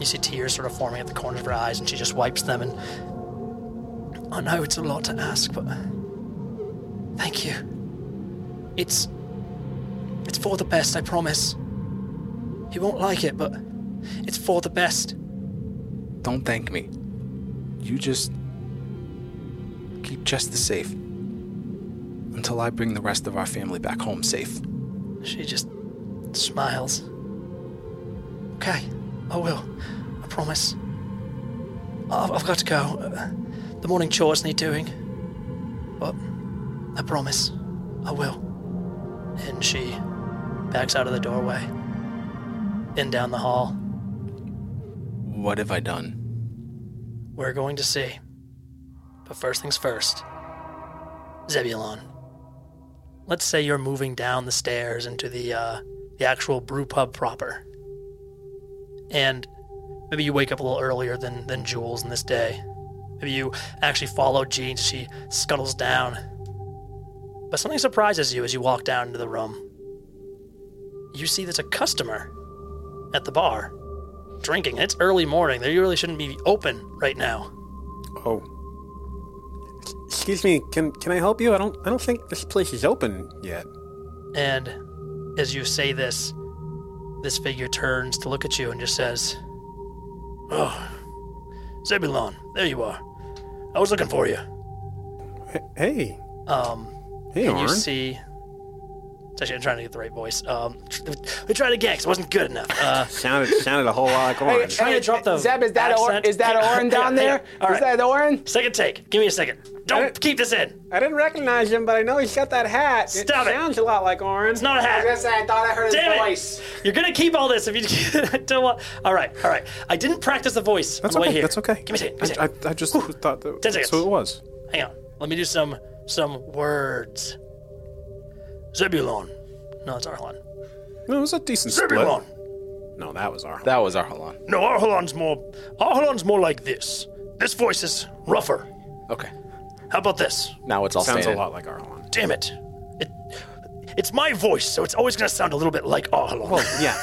You see tears sort of forming at the corners of her eyes, and she just wipes them. And I know it's a lot to ask, but thank you. It's it's for the best, I promise. He won't like it, but it's for the best. Don't thank me. You just keep Chester safe until I bring the rest of our family back home safe. She just smiles. Okay, I will. I promise. I've, I've got to go. Uh, The morning chores need doing. But I promise I will. And she backs out of the doorway and down the hall. What have I done? We're going to see. But first things first Zebulon. Let's say you're moving down the stairs into the uh, the actual brew pub proper. And maybe you wake up a little earlier than, than Jules in this day. Maybe you actually follow Jean as she scuttles down. But something surprises you as you walk down into the room. You see there's a customer at the bar drinking. It's early morning. They really shouldn't be open right now. Oh. Excuse me, can can I help you? I don't I don't think this place is open yet. And as you say this, this figure turns to look at you and just says, Oh, Zebulon, there you are. I was looking for you. Hey. Um, Hey, and you see. It's actually, I'm trying to get the right voice. Um, we tried again 'cause it wasn't good enough. Uh, (laughs) Sounded sounded a whole lot like orange. trying to drop the Zeb, is that or, is that Hang on, Oren (laughs) hang on, down hang there? on. All Is that Oren? Second take. Give me a second. Don't keep this in. I didn't recognize him, but I know he's got that hat. Stop it. sounds a lot like orange. It's not a hat. say, I thought I heard Damn it! You're gonna keep all this if you I (laughs) don't want. All right, all right. I didn't practice the voice That's on the okay. way here. That's okay. Give me a second. Give me a I, second. I, I just thought that Ten that's seconds. who it was. Hang on. Let me do some some words. Zebulon. No, it's Arlon. No, it was a decent Zebulon. split. No, that was our. That was Arhalon. No, Arhalon's more. Arhalon's more like this. This voice is rougher. Okay. How about this? Now it's all sounds a lot like Arhalon. Damn it. It, it's my voice, so it's always gonna sound a little bit like Arhalon. Well, yeah.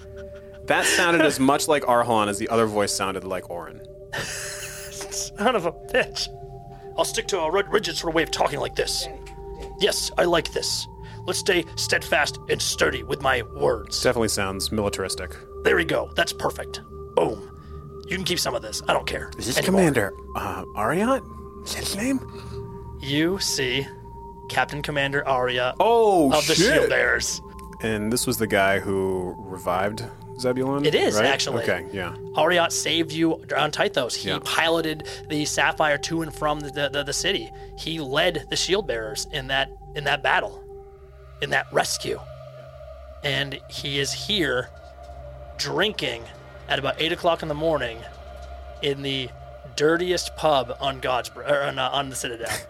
(laughs) that sounded as much like Arhalon as the other voice sounded like Oren. Son of a bitch. I'll stick to a ri- rigid sort of way of talking like this. Yes, I like this. Let's stay steadfast and sturdy with my words. Definitely sounds militaristic. There we go. That's perfect. Boom. You can keep some of this. I don't care. Is this anymore. Commander uh, Ariat? Is that his name? You see Captain Commander Arya Oh of the Shield Bearers. And this was the guy who revived Zebulon. It is, right? actually. Okay, yeah. Ariat saved you on Tythos. He Yeah. piloted the Sapphire to and from the, the, the city. He led the shield bearers in that in that battle, in that rescue. And he is here drinking at about eight o'clock in the morning in the dirtiest pub on God's or on, uh, on the Citadel. (laughs)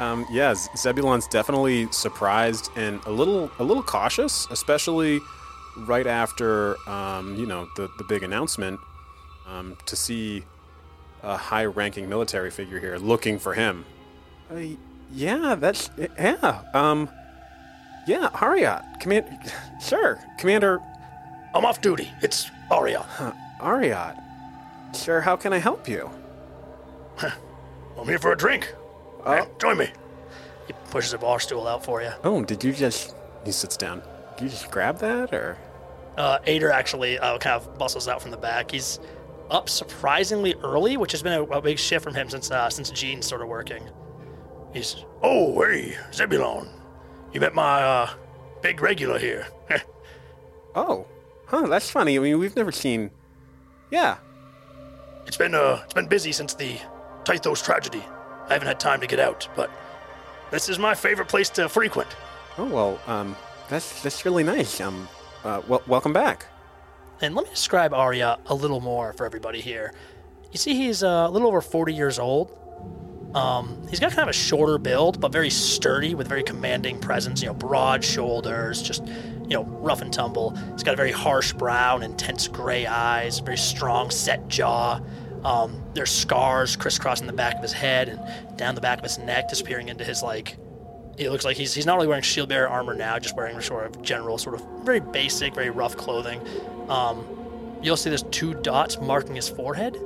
Um, yeah, Zebulon's definitely surprised and a little a little cautious, especially right after um, you know the the big announcement um, to see a high-ranking military figure here looking for him. Uh, yeah, that's yeah. Um, yeah, Ariat, command, (laughs) sure, Commander I'm off duty. It's Arya. Ariat. Sure, how can I help you? I'm here for a drink. Hey, join me. He pushes a bar stool out for you. Oh, did you just? He sits down. Did you just grab that, or? Uh, Ader actually uh, kind of bustles out from the back. He's up surprisingly early, which has been a, a big shift from him since uh, since Jean started working. He's. Oh, hey, Zebulon. You met my uh, big regular here. (laughs) Oh, huh. That's funny. I mean, we've never seen. Yeah. it's been uh, it's been busy since the Tythos tragedy. I haven't had time to get out, but this is my favorite place to frequent. Oh well. Um, that's that's really nice. Um, uh, well, welcome back. And let me describe Arya a little more for everybody here. You see, he's uh, a little over 40 years old. Um, he's got kind of a shorter build, but very sturdy with very commanding presence. You know, broad shoulders, just you know, rough and tumble. He's got a very harsh brow and intense gray eyes, very strong, set jaw. Um, there's scars crisscrossing the back of his head and down the back of his neck, disappearing into his like. It looks like he's he's not really wearing shield bearer armor now, just wearing sort of general, sort of very basic, very rough clothing. Um, you'll see there's two dots marking his forehead.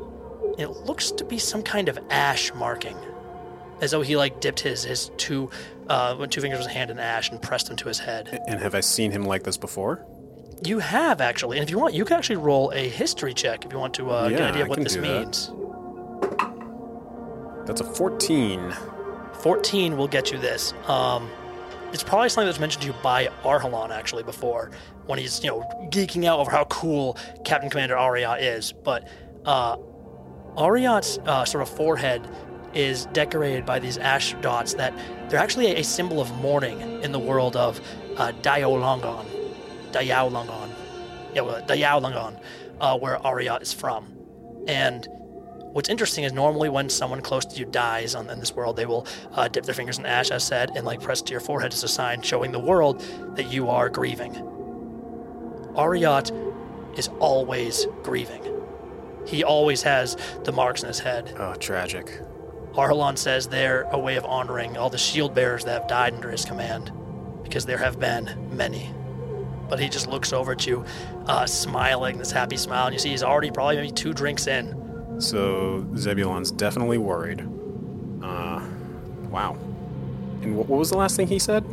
It looks to be some kind of ash marking, as though he like dipped his his two uh, two fingers of his hand in ash and pressed them to his head. And have I seen him like this before? You have actually, and if you want, you can actually roll a history check if you want to uh, get Yeah, an idea of what can this do that. means. That's a 14. 14 will get you this. Um, it's probably something that's mentioned to you by Arhalon actually before when he's you know geeking out over how cool Captain Commander Ariat is. But uh, Ariat's uh, sort of forehead is decorated by these ash dots that they're actually a, symbol of mourning in the world of uh, Dayawlongon. Dayawlongon. Yeah, well, uh, where Ariat is from. And What's interesting is normally when someone close to you dies on, in this world, they will uh, dip their fingers in ash, as said, and like press to your forehead as a sign showing the world that you are grieving. Ariat is always grieving. He always has the marks in his head. Oh, tragic. Arhalon says they're a way of honoring all the shield bearers that have died under his command, because there have been many. But he just looks over at you, uh, smiling this happy smile, and you see he's already probably maybe two drinks in. So Zebulon's definitely worried. Uh, wow. And what, what was the last thing he said?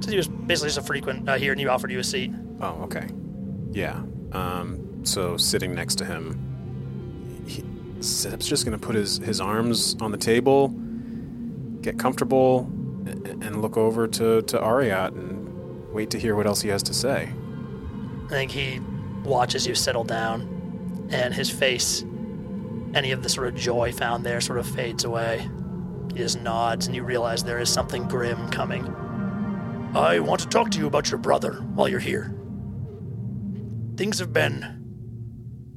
So he was basically just a frequent uh, here, and he offered you a seat. Oh, okay. Yeah. Um, so sitting next to him, he, Zeb's just gonna put his, his arms on the table, get comfortable, and, and look over to, to Ariat and wait to hear what else he has to say. I think he watches you settle down, and his face, any of the sort of joy found there, sort of fades away. He just nods, and you realize there is something grim coming. I want to talk to you about your brother while you're here. Things have been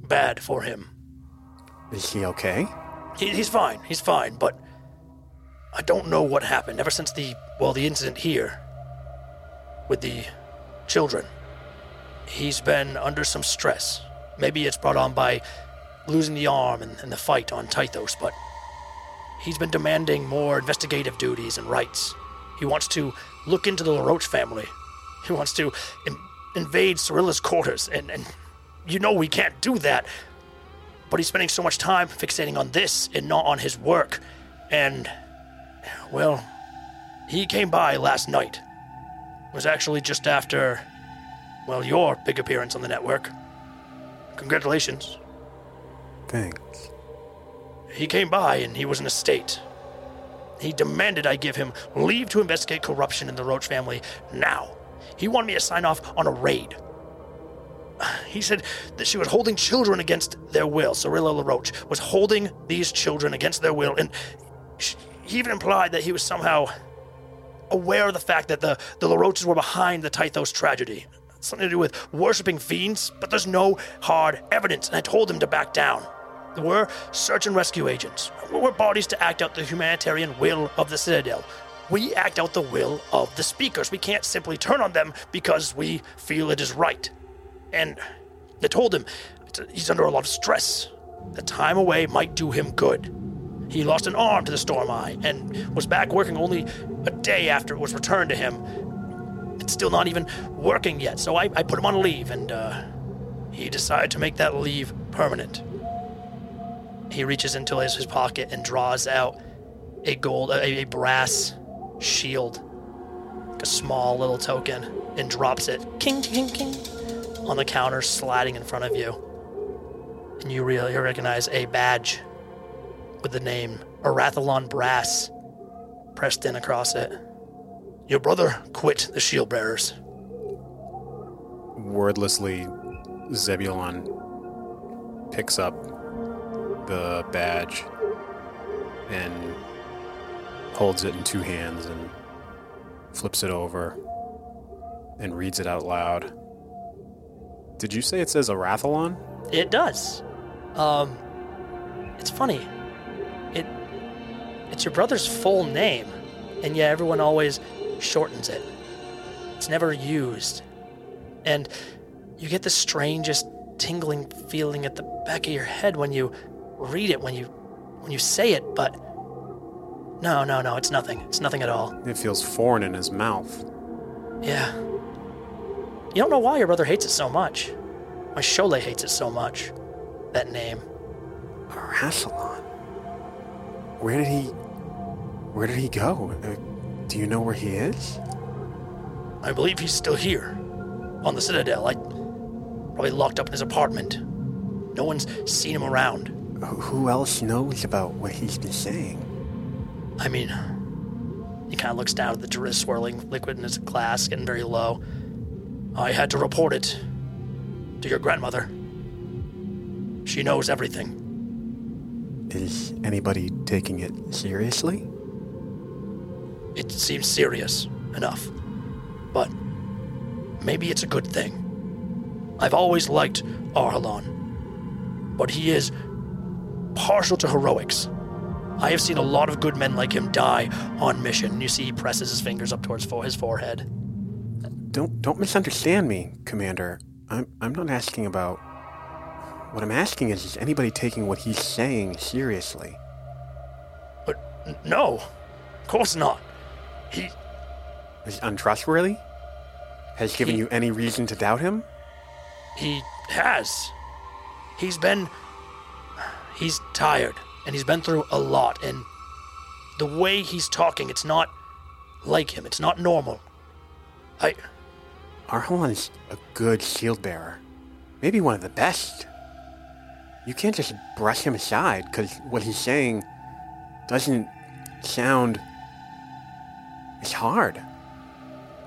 bad for him. Is he okay? He, he's fine. He's fine, but I don't know what happened ever since the well, the incident here with the children. He's been under some stress. Maybe it's brought on by losing the arm and, and the fight on Tythos, but he's been demanding more investigative duties and rights. He wants to look into the LaRoche family. He wants to in- invade Cirilla's quarters, and, and you know we can't do that but he's spending so much time fixating on this and not on his work. And, well, he came by last night. It was actually just after, well, your big appearance on the network. Congratulations. Thanks. He came by and he was in a state. He demanded I give him leave to investigate corruption in the Roach family now. He wanted me to sign off on a raid. (sighs) He said that she was holding children against their will. Cirilla LaRoche was holding these children against their will, and sh- he even implied that he was somehow aware of the fact that the, the LaRoches were behind the Tythos tragedy. Something to do with worshipping fiends, but there's no hard evidence, and I told him to back down. We're search and rescue agents. We're bodies to act out the humanitarian will of the Citadel. We act out the will of the speakers. We can't simply turn on them because we feel it is right. And they told him he's under a lot of stress. The time away might do him good. He lost an arm to the storm eye and was back working only a day after it was returned to him. It's still not even working yet, so I, I put him on leave, and uh, he decided to make that leave permanent. He reaches into his, his pocket and draws out a gold, a, a brass shield, like a small little token, and drops it, king, king, king, on the counter, sliding in front of you. And you really recognize a badge with the name Arathalon Brass pressed in across it. Your brother quit the Shield Bearers. Wordlessly, Zebulon picks up the badge and holds it in two hands and flips it over and reads it out loud. Did you say it says Arathalon? It does. Um, it's funny. It it's your brother's full name, and yet everyone always shortens it. It's never used, and you get the strangest tingling feeling at the back of your head when you read it, when you when you say it. But no, no, no, it's nothing. It's nothing at all. It feels foreign in his mouth. Yeah. You don't know why your brother hates it so much. My Shole hates it so much. That name. Rassilon. Where did he. Where did he go? Uh, do you know where he is? I believe he's still here. On the Citadel. I. Probably locked up in his apartment. No one's seen him around. Who else knows about what he's been saying? I mean, he kind of looks down at the dri- swirling liquid in his glass, getting very low. I had to report it to your grandmother. She knows everything. Is anybody taking it seriously? It seems serious enough. But maybe it's a good thing. I've always liked Arhalon, but he is partial to heroics. I have seen a lot of good men like him die on mission. You see, he presses his fingers up towards his forehead. Don't don't misunderstand me, Commander. I'm I'm not asking about. What I'm asking is, is anybody taking what he's saying seriously? But no, of course not. He Is untrustworthy? Has given He- you any reason to doubt him? he has. He's been. He's tired, and he's been through a lot, and the way he's talking, it's not like him. It's not normal. I. Arhalon's a good shield bearer. Maybe one of the best. You can't just brush him aside because what he's saying doesn't sound. It's hard.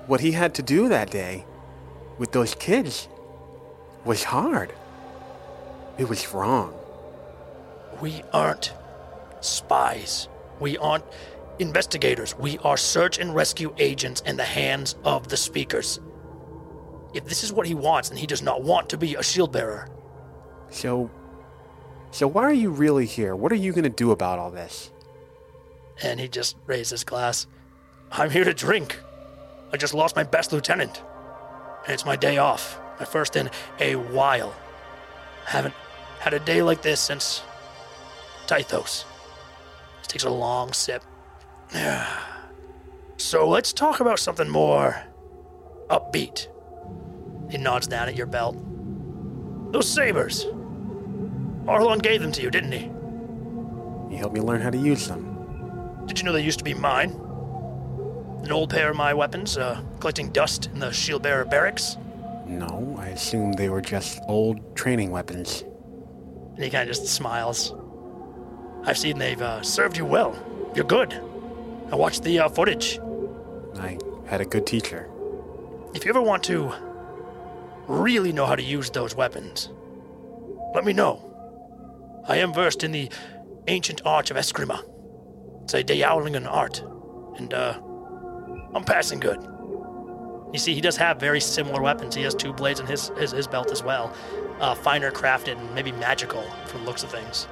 What he had to do that day with those kids was hard. It was wrong. We aren't spies. We aren't investigators. We are search and rescue agents in the hands of the speakers. If this is what he wants, then he does not want to be a shield bearer. So. So why are you really here? What are you going to do about all this? And he just raised his glass. I'm here to drink. I just lost my best lieutenant. And it's my day off. My first in a while. Haven't had a day like this since Tythos. Just takes a long sip. (sighs) so let's talk about something more upbeat. He nods down at your belt. Those sabers. Arlon gave them to you, didn't he? He helped me learn how to use them. Did you know they used to be mine? An old pair of my weapons, uh, collecting dust in the shield bearer barracks? No, I assumed they were just old training weapons. And he kind of just smiles. I've seen they've uh, served you well. You're good. I watched the uh, footage. I had a good teacher. If you ever want to really know how to use those weapons, let me know. I am versed in the ancient art of Eskrima. It's a Dayawlongon art, and uh, I'm passing good. You see, he does have very similar weapons. He has two blades in his his, his belt as well, uh, finer crafted and maybe magical from looks of things.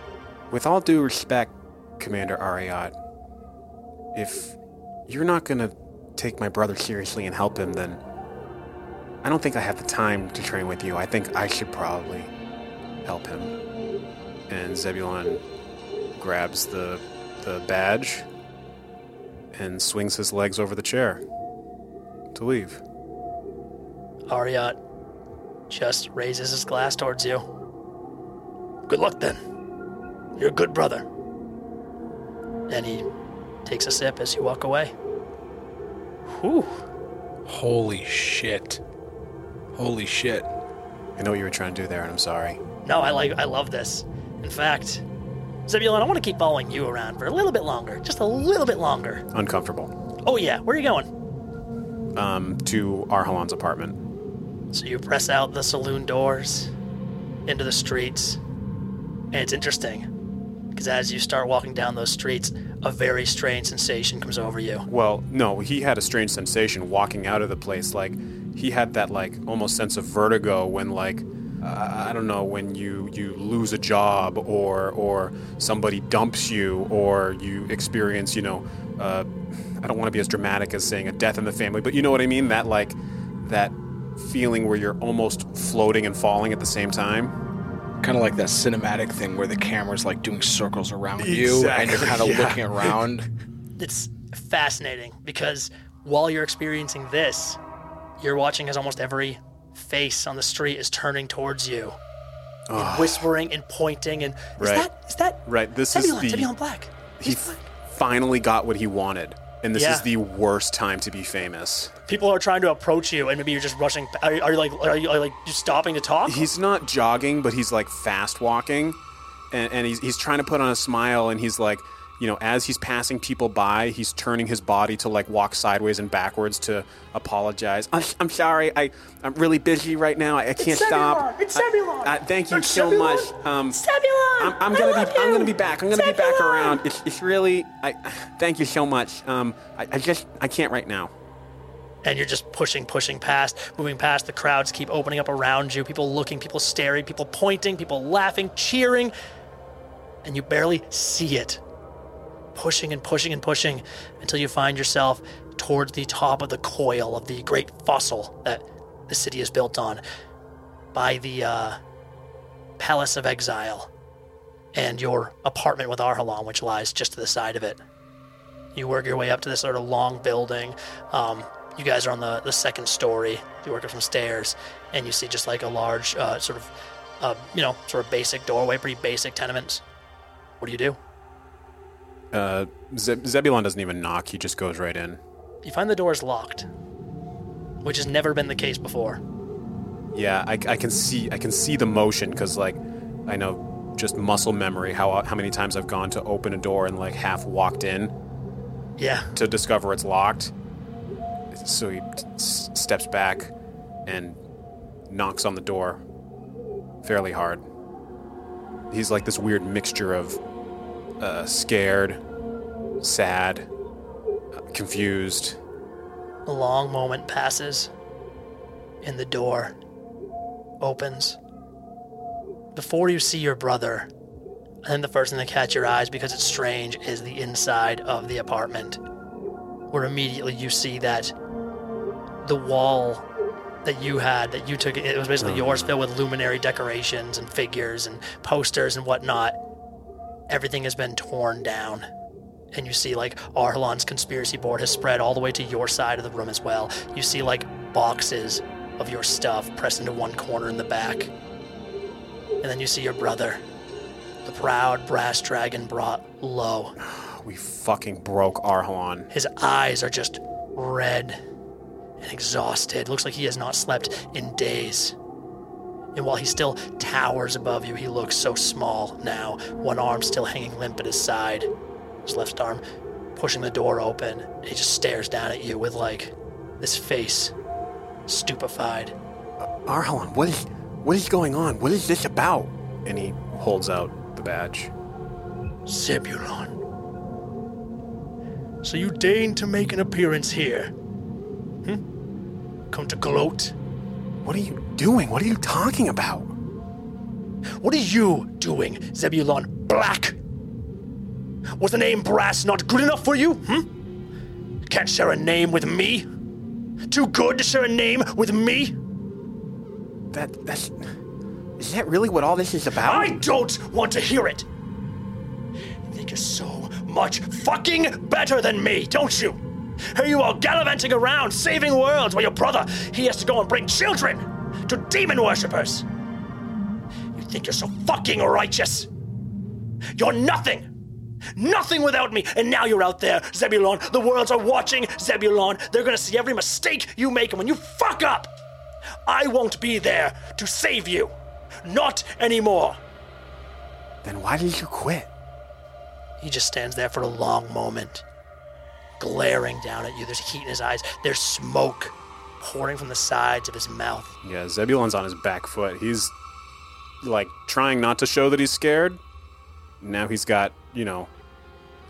With all due respect, Commander Ariat, if you're not gonna take my brother seriously and help him, then I don't think I have the time to train with you. I think I should probably help him. And Zebulon grabs the the badge and swings his legs over the chair to leave. Ariat just raises his glass towards you. Good luck then. You're a good brother. And he takes a sip as you walk away. Whew. Holy shit. Holy shit. I know what you were trying to do there, and I'm sorry. No, I like I love this. In fact, Zebulon, I want to keep following you around for a little bit longer. Just a little bit longer. Uncomfortable. Oh yeah, where are you going? Um, to Arhalon's apartment. So you press out the saloon doors into the streets. And it's interesting. Because as you start walking down those streets, a very strange sensation comes over you. Well, no, he had a strange sensation walking out of the place. Like he had that like almost sense of vertigo when like uh, I don't know when you you lose a job or or somebody dumps you or you experience you know uh, I don't want to be as dramatic as saying a death in the family, but you know what I mean. That like that feeling where you're almost floating and falling at the same time. Kind of like that cinematic thing where the camera's like doing circles around you and you're kind of yeah. looking around. It's fascinating because while you're experiencing this, you're watching as almost every face on the street is turning towards you. And whispering and pointing and is Right. that is that Right, this is Zebulon, the- Zebulon Black. He He's f- black. finally got what he wanted, and this Yeah. is the worst time to be famous. People are trying to approach you, and maybe you're just rushing. Are, you- are you like are you, are you like you stopping to talk? He's not jogging, but he's like fast walking, and, and he's he's trying to put on a smile, and he's like, you know, as he's passing people by, he's turning his body to like walk sideways and backwards to apologize. I'm, I'm sorry, I I'm really busy right now. I, I can't stop. Zebulon! It's I- Zebulon! I- thank you It's so Zebulon! much. Um, Zebulon! I'm, I'm gonna love be I'm gonna be back. I'm gonna be back around. It's it's really I thank you so much. Um, I, I just I can't right now. and you're just pushing, pushing past, moving past. The crowds keep opening up around you. People looking, people staring, people pointing, people laughing, cheering, and you barely see it. Pushing and pushing and pushing until you find yourself towards the top of the coil of the great fossil that the city is built on by the uh, Palace of Exile and your apartment with Arhalon, which lies just to the side of it. You work your way up to this sort of long building. Um, you guys are on the, the second story. You work up some stairs, and you see just like a large, uh, sort of, uh, you know, sort of basic doorway, pretty basic tenements. What do you do? Uh, Zeb- Zebulon doesn't even knock. He just goes right in. You find the doors locked, which has never been the case before. Yeah, I, I can see I can see the motion because like I know just muscle memory how how many times I've gone to open a door and like half walked in Yeah. to discover it's locked. So he s- steps back and knocks on the door fairly hard. He's like this weird mixture of uh, scared, sad, confused. A long moment passes, and the door opens. Before you see your brother, I think the first thing that catch your eyes because it's strange is the inside of the apartment, where immediately you see that the wall that you had, that you took, it was basically yours, filled with luminary decorations and figures and posters and whatnot. Everything has been torn down and you see like Arhalon's conspiracy board has spread all the way to your side of the room as well. You see like boxes of your stuff pressed into one corner in the back. And then you see your brother, the proud brass dragon brought low. (sighs) We fucking broke Arhalon. His eyes are just red and exhausted. Looks like he has not slept in days. And while he still towers above you, he looks so small now, one arm still hanging limp at his side, his left arm pushing the door open. He just stares down at you with like this face, stupefied. Arhalon, what is what is going on? What is this about? And he holds out the badge. Zebulon. So you deign to make an appearance here? Hmm? Come to gloat? What are you doing? What are you talking about? What are you doing, Zebulon Black? Was the name Brass not good enough for you? Hmm? Can't share a name with me? Too good to share a name with me? That that's is that really what all this is about? I don't want to hear it. You think you're so much fucking better than me, don't you? Here you are gallivanting around, saving worlds, while your brother, he has to go and bring children to demon worshippers. You think you're so fucking righteous? You're nothing. Nothing without me. And now you're out there, Zebulon. The worlds are watching, Zebulon. They're gonna see every mistake you make, and when you fuck up, I won't be there to save you. Not anymore. Then why did you quit? He just stands there for a long moment, glaring down at you. There's heat in his eyes, there's smoke pouring from the sides of his mouth. Yeah, Zebulon's on his back foot. He's like trying not to show that he's scared. Now he's got, you know,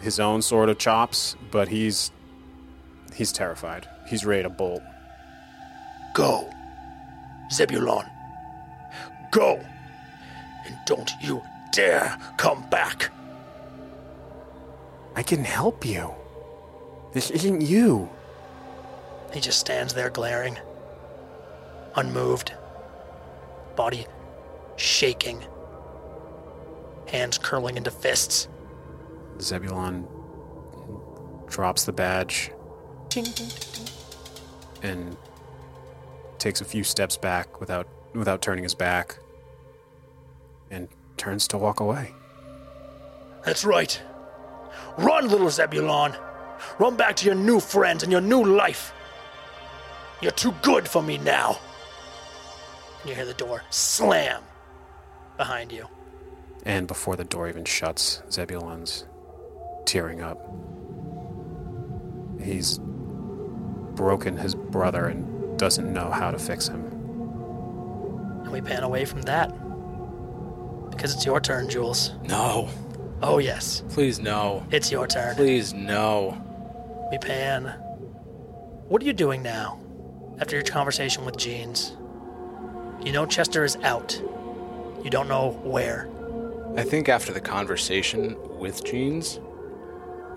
his own sort of chops, but he's he's terrified. He's ready to bolt. Go, Zebulon. Go. And don't you dare come back. I can help you. This isn't you. He just stands there glaring, unmoved, body shaking, hands curling into fists. Zebulon drops the badge and takes a few steps back without without turning his back, and turns to walk away. That's right. Run, little Zebulon. Run back to your new friends and your new life. You're too good for me now. And you hear the door slam behind you. And before the door even shuts, Zebulon's tearing up. He's broken his brother and doesn't know how to fix him. And we pan away from that. Because it's your turn, Jules. No. Oh, yes. Please, no. It's your turn. Please, no. We pan. What are you doing now? After your conversation with Jeans? You know Chester is out. You don't know where. I think after the conversation with Jeans,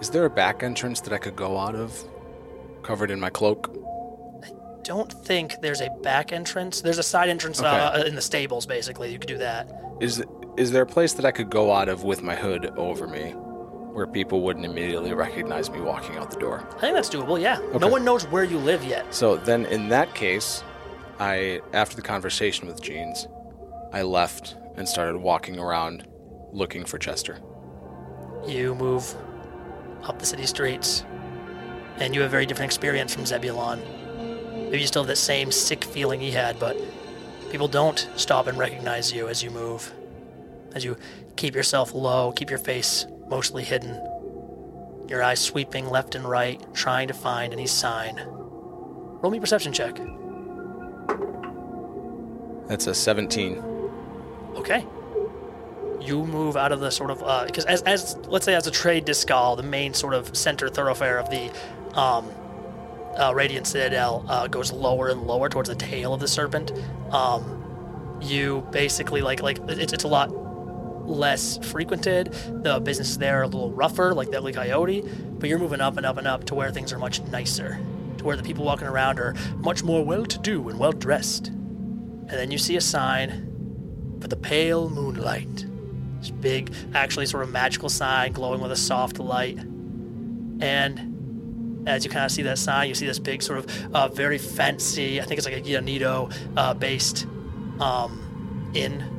is there a back entrance that I could go out of, covered in my cloak? I don't think there's a back entrance. There's a side entrance Okay. uh, in the stables, basically. You could do that. Is is there a place that I could go out of with my hood over me, where people wouldn't immediately recognize me walking out the door? I think that's doable, yeah. No one knows where you live yet. So then, in that case, I after the conversation with Jeans, I left and started walking around, looking for Chester. You move up the city streets, and you have a very different experience from Zebulon. Maybe you still have that same sick feeling he had, but people don't stop and recognize you as you move. As you keep yourself low, keep your face mostly hidden, your eyes sweeping left and right, trying to find any sign. Roll me a perception check. That's a 17. Okay. You move out of the sort of because as as let's say as a trade Discal, the main sort of center thoroughfare of the um, uh, Radiant Citadel uh, goes lower and lower towards the tail of the serpent. Um, you basically like like it's it's a lot less frequented. The businesses there are a little rougher, like Deadly Coyote, but you're moving up and up and up to where things are much nicer, to where the people walking around are much more well-to-do and well-dressed. And then you see a sign for the pale moonlight. This big, actually sort of magical sign glowing with a soft light. And as you kind of see that sign, you see this big sort of uh, very fancy, I think it's like a Gianito uh, based um, inn.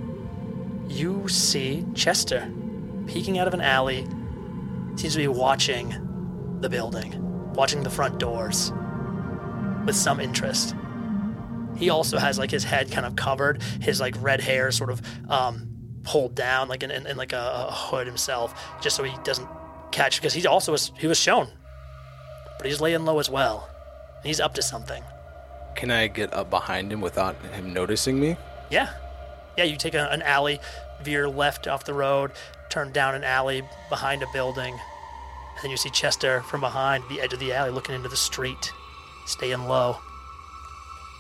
You see Chester peeking out of an alley, seems to be watching the building, watching the front doors with some interest. He also has like his head kind of covered, his like red hair sort of um, pulled down, like in, in, in like a, a hood himself, just so he doesn't catch. Because he also was he was shown, but he's laying low as well. He's up to something. Can I get up behind him without him noticing me? Yeah, yeah. You take a, an alley, veer left off the road, turn down an alley behind a building, and then you see Chester from behind the edge of the alley, looking into the street, staying low.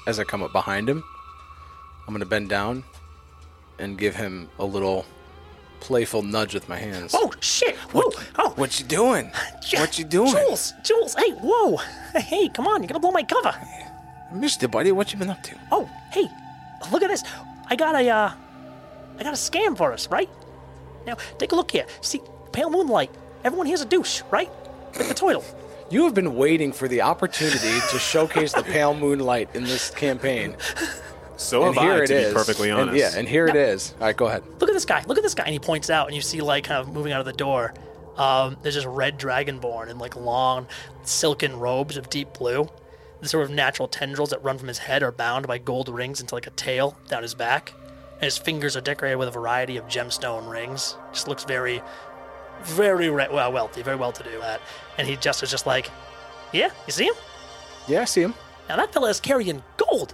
As I come up behind him, I'm gonna bend down and give him a little playful nudge with my hands. Oh shit! Whoa! Oh, What you doing? (laughs) Ja- What you doing? Jules, Jules, hey, whoa, hey, come on, you're gonna blow my cover. Mister buddy, what you been up to? Oh, hey, look at this. I got a, uh, I got a scam for us, right? Now, take a look here. See, pale moonlight. Everyone here's a douche, right? Like the toilet. You have been waiting for the opportunity to showcase the pale moonlight in this campaign. So and have here I, it to is. be perfectly And- honest. yeah, and here it is. All right, go ahead. Look at this guy. Look at this guy. And he points out, and you see like, kind of moving out of the door. Um, there's this red dragonborn in like long, silken robes of deep blue. The sort of natural tendrils that run from his head are bound by gold rings into like a tail down his back. And his fingers are decorated with a variety of gemstone rings. Just looks very, very re- well wealthy, very well to do that. And he just is just like, yeah, you see him? Yeah, I see him. Now that fella is carrying gold.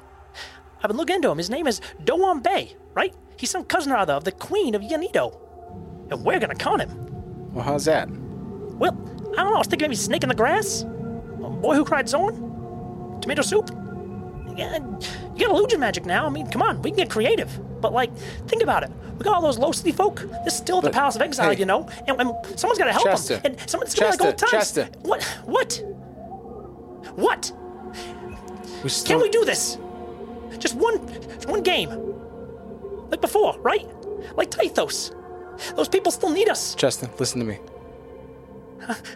I've been looking into him. His name is Doan Bey, right? He's some cousin or other of the Queen of Yanito. And we're gonna con him. Well, how's that? Well, I don't know, I was thinking maybe snake in the grass? A boy who cried Zorn? Tomato soup? Yeah, you got illusion magic now. I mean, come on, we can get creative. But like, think about it. We got all those low city folk. This is still at the Palace of Exile, hey. you know, and, and someone's got to help Chester. them. And someone's gonna like old Chester, oh, times. Chester. What? What? What? Still, Can we do this? Just one, one game. Like before, right? Like Tythos. Those people still need us. Justin, listen to me.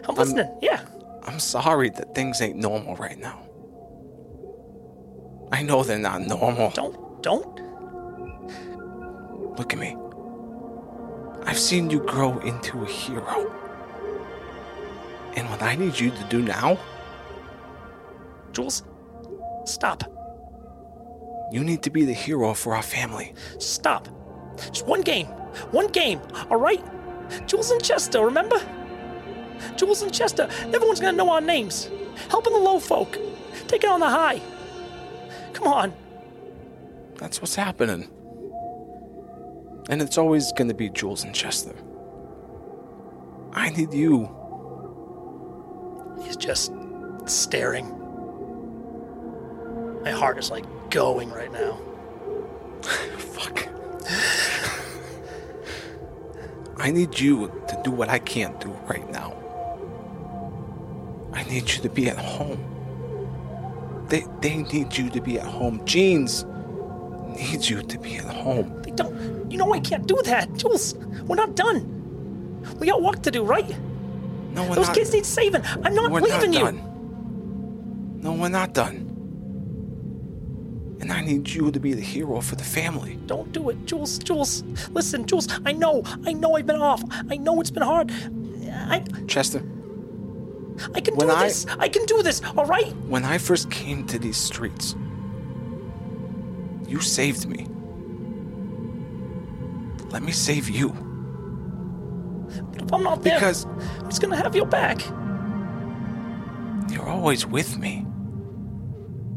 I'm listening. yeah. I'm sorry that things ain't normal right now. I know they're not normal. Don't, don't. Look at me. I've seen you grow into a hero. And what I need you to do now, Jules, stop. you need to be the hero for our family. Stop. Just one game. One game, all right? Jules and Chester, remember? Jules and Chester. Everyone's gonna know our names. Helping the low folk. Taking on the high. Come on. That's what's happening. And it's always going to be Jules and Chester. I need you. He's just staring. My heart is like going right now. (laughs) Fuck. I need you to do what I can't do right now. I need you to be at home. They, they need you to be at home. Jeans needs you to be at home. They don't. You know I can't do that, Jules. We're not done. We got work to do, right? No, we're Those not. kids need saving. I'm not we're leaving not you. done. No, we're not done. And I need you to be the hero for the family. Don't do it, Jules. Jules, listen, Jules. I know. I know I've been off. I know it's been hard. I Chester, I can When do I- this. I can do this. All right. when I first came to these streets, you saved me. Let me save you. But if I'm not there, Because- who's gonna have your back? You're always with me.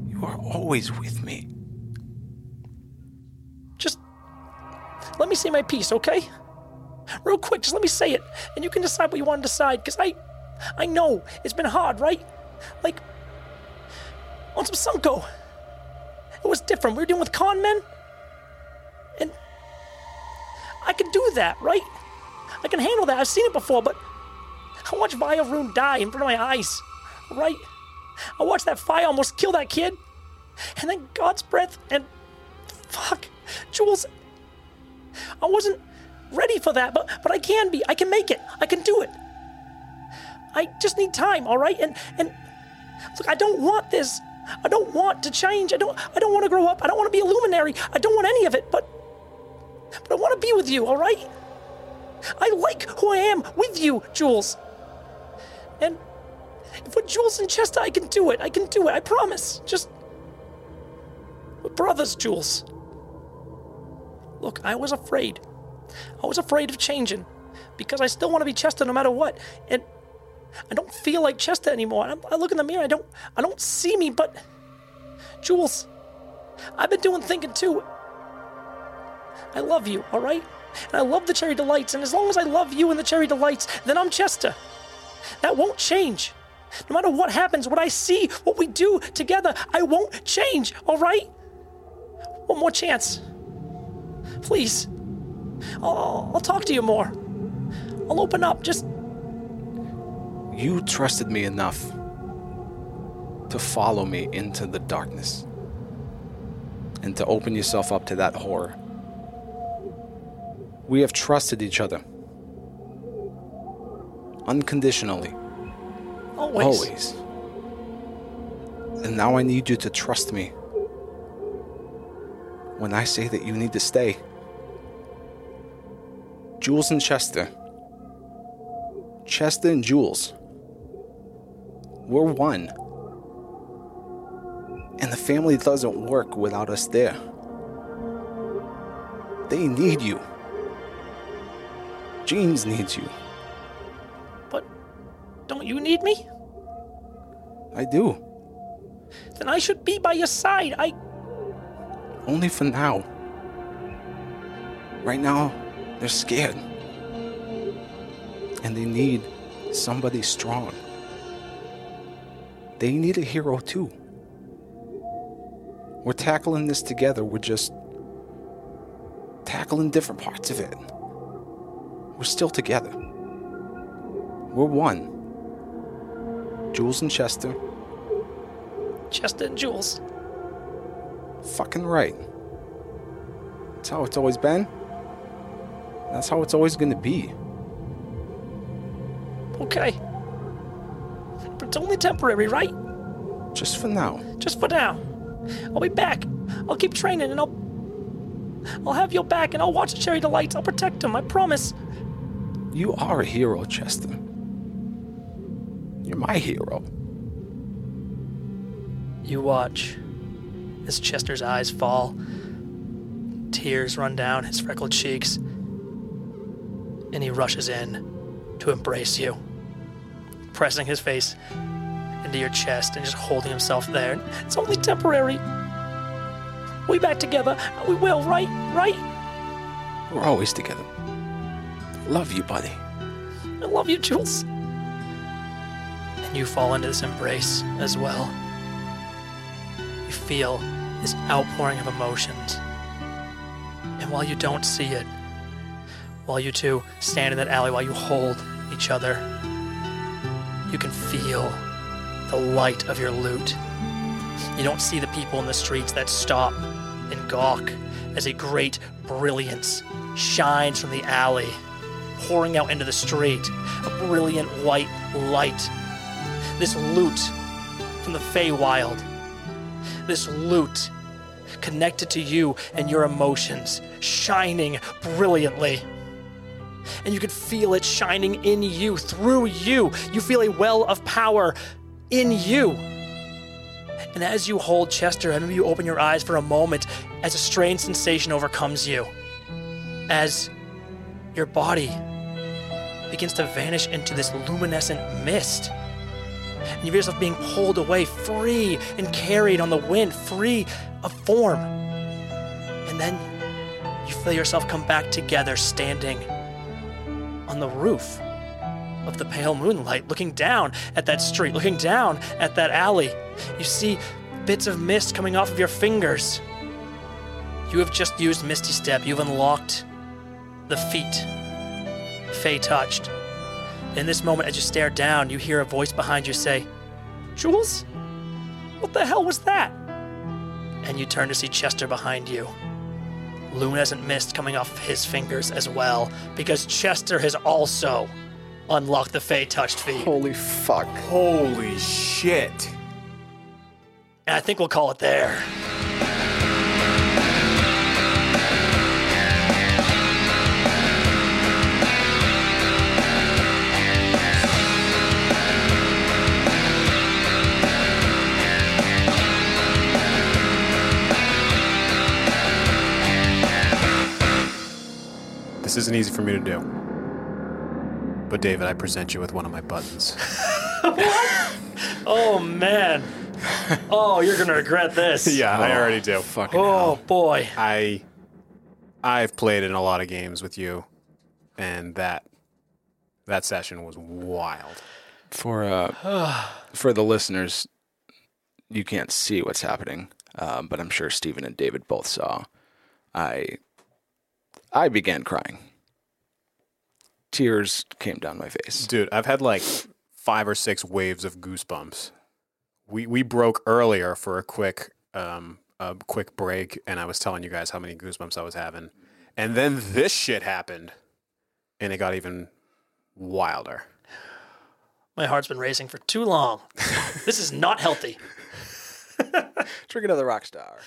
You are always with me. Just let me say my piece, okay? Real quick, just let me say it, and you can decide what you want to decide. Cause I, I know it's been hard, right? Like on some Sunko, it was different. We were dealing with con men, and I can do that, right? I can handle that. I've seen it before, but I watched Vio Rune die in front of my eyes, right? I watched that fire almost kill that kid, and then God's breath and fuck, Jules. I wasn't ready for that, but but I can be. I can make it. I can do it. I just need time, all right? And and look, I don't want this. I don't want to change. I don't I don't want to grow up. I don't want to be a luminary. I don't want any of it, but but I want to be with you, all right? I like who I am with you, Jules. And for Jules and Chester, I can do it. I can do it. I promise. Just we're brothers, Jules. Look, I was afraid. I was afraid of changing because I still want to be Chester no matter what. And I don't feel like Chester anymore. I, I look in the mirror. I don't. I don't see me. But Jules, I've been doing thinking too. I love you. All right. And I love the Cherry Delights. And as long as I love you and the Cherry Delights, then I'm Chester. That won't change. No matter what happens, what I see, what we do together, I won't change. All right. One more chance. Please. I'll, I'll talk to you more. I'll open up. Just You trusted me enough to follow me into the darkness and to open yourself up to that horror. We have trusted each other unconditionally, always. always. And now I need you to trust me when I say that you need to stay. Jules and Chester. Chester and Jules. We're one. And the family doesn't work without us there. They need you. Jeans needs you. But don't you need me? I do. Then I should be by your side. I. Only for now. Right now, they're scared. And they need somebody strong. They need a hero too. We're tackling this together. We're just tackling different parts of it. We're still together. We're one. Jules and Chester, Chester and Jules. fucking right. That's how it's always been. That's how it's always gonna be. Okay. It's only temporary, right? Just for now. Just for now. I'll be back. I'll keep training and I'll. I'll have your back and I'll watch Cherry Delights. I'll protect him, I promise. You are a hero, Chester. You're my hero. You watch as Chester's eyes fall. Tears run down his freckled cheeks. And he rushes in to embrace you, pressing his face into your chest and just holding himself there. It's only temporary. We back together. We will, right? Right? We're always together. Love you, buddy. I love you, Jules. And you fall into this embrace as well. You feel this outpouring of emotions. And while you don't see it, while you two stand in that alley, while you hold each other, you can feel the light of your loot. You don't see the people in the streets that stop and gawk as a great brilliance shines from the alley, pouring out into the street, a brilliant white light. This loot from the Feywild, this loot connected to you and your emotions, shining brilliantly. And you can feel it shining in you, through you. You feel a well of power in you. And as you hold Chester, and maybe you open your eyes for a moment as a strange sensation overcomes you. As your body begins to vanish into this luminescent mist. And you feel yourself being pulled away, free and carried on the wind, free of form. And then you feel yourself come back together, standing on the roof of the pale moonlight, looking down at that street, looking down at that alley. You see bits of mist coming off of your fingers. You have just used Misty Step. You've unlocked the feat. Fey touched. In this moment, as you stare down, you hear a voice behind you say, Jules? What the hell was that? And you turn to see Chester behind you. Luminescent mist coming off his fingers as well, because Chester has also unlocked the Fey touched feat. Holy fuck. Holy shit. And I think we'll call it there. This isn't easy for me to do. But David, I present you with one of my buttons. (laughs) Oh man. Oh, you're gonna regret this. (laughs) yeah, I already do. Fucking Oh hell. boy. I I've played in a lot of games with you, and that that session was wild. For uh, (sighs) for the listeners, you can't see what's happening, um, but I'm sure Stephen and David both saw. I I began crying. Tears came down my face. Dude, I've had like five or six waves of goosebumps. We we broke earlier for a quick um a quick break, and I was telling you guys how many goosebumps I was having, and then this shit happened, and it got even wilder. My heart's been racing for too long. (laughs) this is not healthy. (laughs) Drink another rock star.